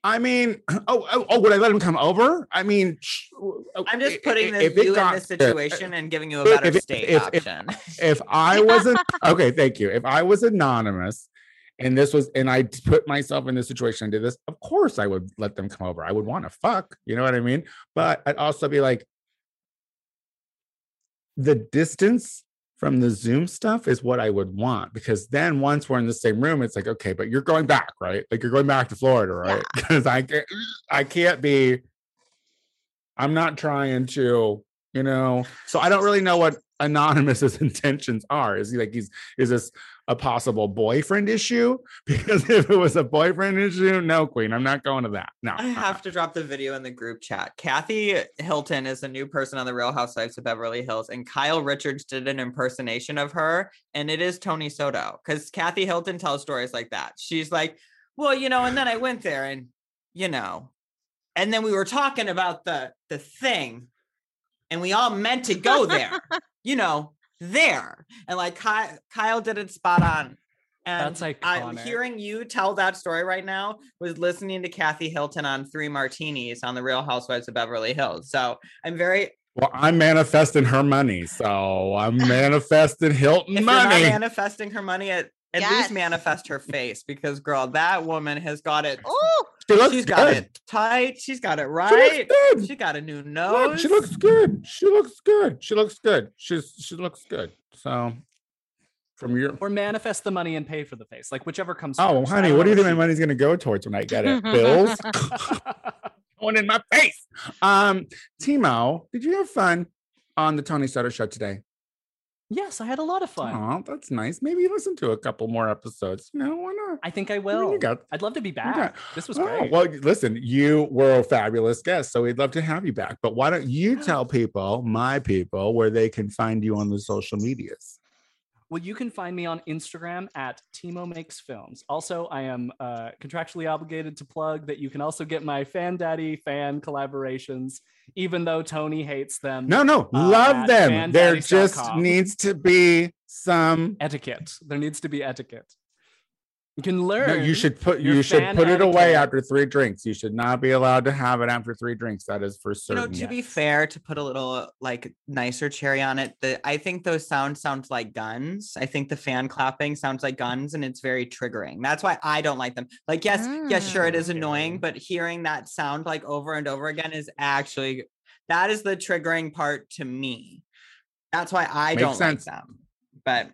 I mean, oh, oh, oh, would I let him come over? I mean, oh, I'm just putting this, if you in got this to- situation and giving you a better if- state if- if- option. if I wasn't okay, thank you. If I was anonymous and this was and I put myself in this situation and did this, of course I would let them come over. I would want to fuck, you know what I mean? But I'd also be like, the distance from the Zoom stuff is what I would want because then once we're in the same room, it's like, okay, but you're going back, right? Like you're going back to Florida, right? Because I can't I can't be I'm not trying to, you know. So I don't really know what Anonymous's intentions are. Is he like he's is this a possible boyfriend issue? Because if it was a boyfriend issue, no, Queen, I'm not going to that. No, I uh-uh. have to drop the video in the group chat. Kathy Hilton is a new person on the Real Housewives of Beverly Hills, and Kyle Richards did an impersonation of her, and it is Tony Soto. Because Kathy Hilton tells stories like that. She's like, "Well, you know," and then I went there, and you know, and then we were talking about the the thing, and we all meant to go there, you know, there, and like Kyle, Kyle did it spot on. And That's I, iconic. hearing you tell that story right now was listening to Kathy Hilton on Three Martinis on the Real Housewives of Beverly Hills. So I'm very Well, I'm manifesting her money, so I'm manifesting Hilton if you're not money. manifesting her money at at Yes. least manifest her face because girl, that woman has got it. Oh, she looks She's good. got it tight. She's got it She right. looks good. She got a new Look, nose. she looks good. She looks good. She looks good. She's she looks good. So from your or manifest the money and pay for the face, like whichever comes. oh first. Honey, what do you think my money's gonna go towards when I get it? Bills going in my face. Um, Timo, did you have fun on the Tony Soto show today? Yes, I had a lot of fun. Oh, that's nice. Maybe listen to a couple more episodes. You know, why not? I think I I will. you got I'd love to be got- back. This was Oh, great. well, listen, you were a fabulous guest, so we'd love to have you back. But why don't you tell people, my people, where they can find you on the social medias? Well, you can find me on Instagram at Timo Makes Films. Also, I am uh, contractually obligated to plug that you can also get my Fan Daddy fan collaborations, even though Tony hates them. No, no, Uh, love them. There just needs to be some. Etiquette. There needs to be etiquette. You can learn. No, learn. you should put you should put it away etiquette. after three drinks. You should not be allowed to have it after three drinks. That is for you certain. know, to be fair, to put a little like nicer cherry on it, the I think those sounds sounds like guns. I think the fan clapping sounds like guns, and it's very triggering. That's why I don't like them. Like, yes, yes, sure, it is annoying, mm. but hearing that sound like over and over again is actually that is the triggering part to me. That's why I Makes don't sense. like them. But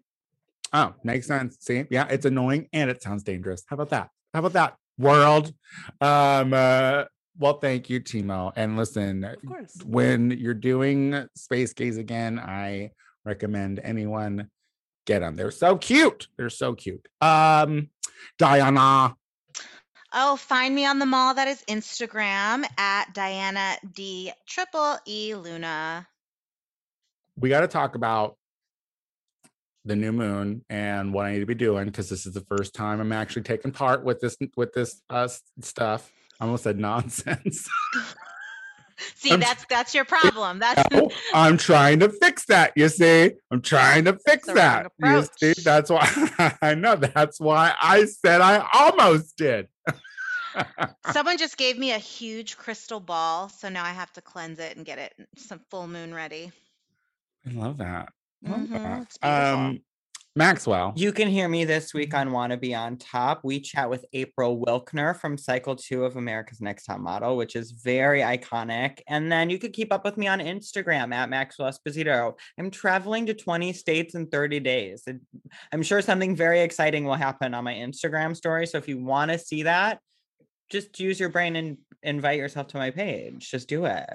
Oh, makes sense. See, yeah, it's annoying and it sounds dangerous. How about that? How about that world? Um, uh, well, thank you, Timo. And listen, Of course. when you're doing Space Gaze again, I recommend anyone get them. They're so cute. They're so cute. Um, Diana. oh, find me on the mall. That is Instagram at Diana D Triple E Luna. we got to talk about the new moon and what I need to be doing because this is the first time I'm actually taking part with this with this uh, stuff. I almost said nonsense. See, I'm- that's that's your problem. That's No, I'm trying to fix that. You see, I'm trying to fix that. You see, that's why I know. That's why I said I almost did. someone just gave me a huge crystal ball, so now I have to cleanse it and get it some full moon ready. I love that. Love Mhm, that. it's beautiful. Um, Maxwell. You can hear me this week on Wanna Be on Top. We chat with April Wilkner from Cycle 2 of America's Next Top Model, which is very iconic. And then you could keep up with me on Instagram at Maxwell Esposito. I'm traveling to 20 states in 30 days. I'm sure something very exciting will happen on my Instagram story. So if you want to see that, just use your brain and invite yourself to my page. Just do it.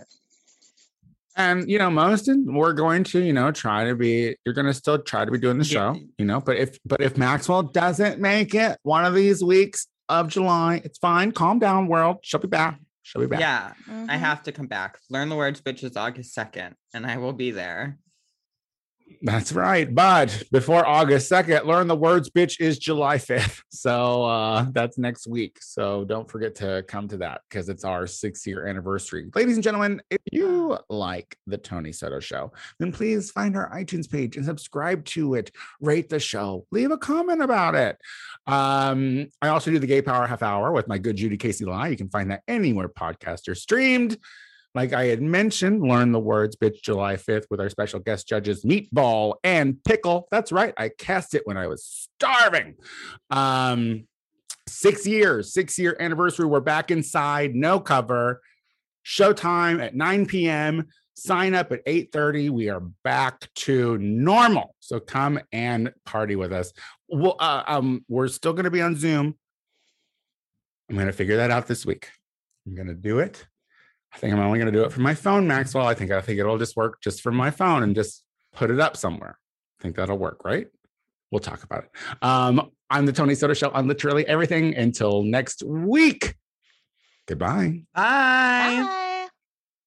And you know, most in- we're going to, you know, try to be. You're going to still try to be doing the Yeah. show, you know. But if, but if Maxwell doesn't make it one of these weeks of July, it's fine. Calm down, world. She'll be back. She'll be back. Yeah, I Mhm. have to come back. Learn the words, bitches, August 2nd, and I will be there. That's right. But before August 2nd, learn the words bitch is July 5th. So uh that's next week. So don't forget to come to that because it's our six year anniversary. Ladies and gentlemen, if you like the Tony Soto show, then please find our iTunes page and subscribe to it, rate the show, leave a comment about it. Um, I also do the gay power half hour with my good Judy Casey Lie. You can find that anywhere podcasts are streamed. Like I had mentioned, learn the words bitch July 5th with our special guest judges Meatball and Pickle. That's right. I cast it when I was starving. Um, six years, six year anniversary. We're back inside, no cover. Showtime at 9 p.m. Sign up at 8:30. We are back to normal. So come and party with us. Well, uh, um, we're still going to be on Zoom. I'm going to figure that out this week. I'm going to do it. I think I'm only going to do it from my phone, Maxwell. I think I think it'll just work just from my phone and just put it up somewhere. I think that'll work, right? We'll talk about it. Um, I'm the Tony Soto Show on literally everything. Until next week. Goodbye. Bye. Bye.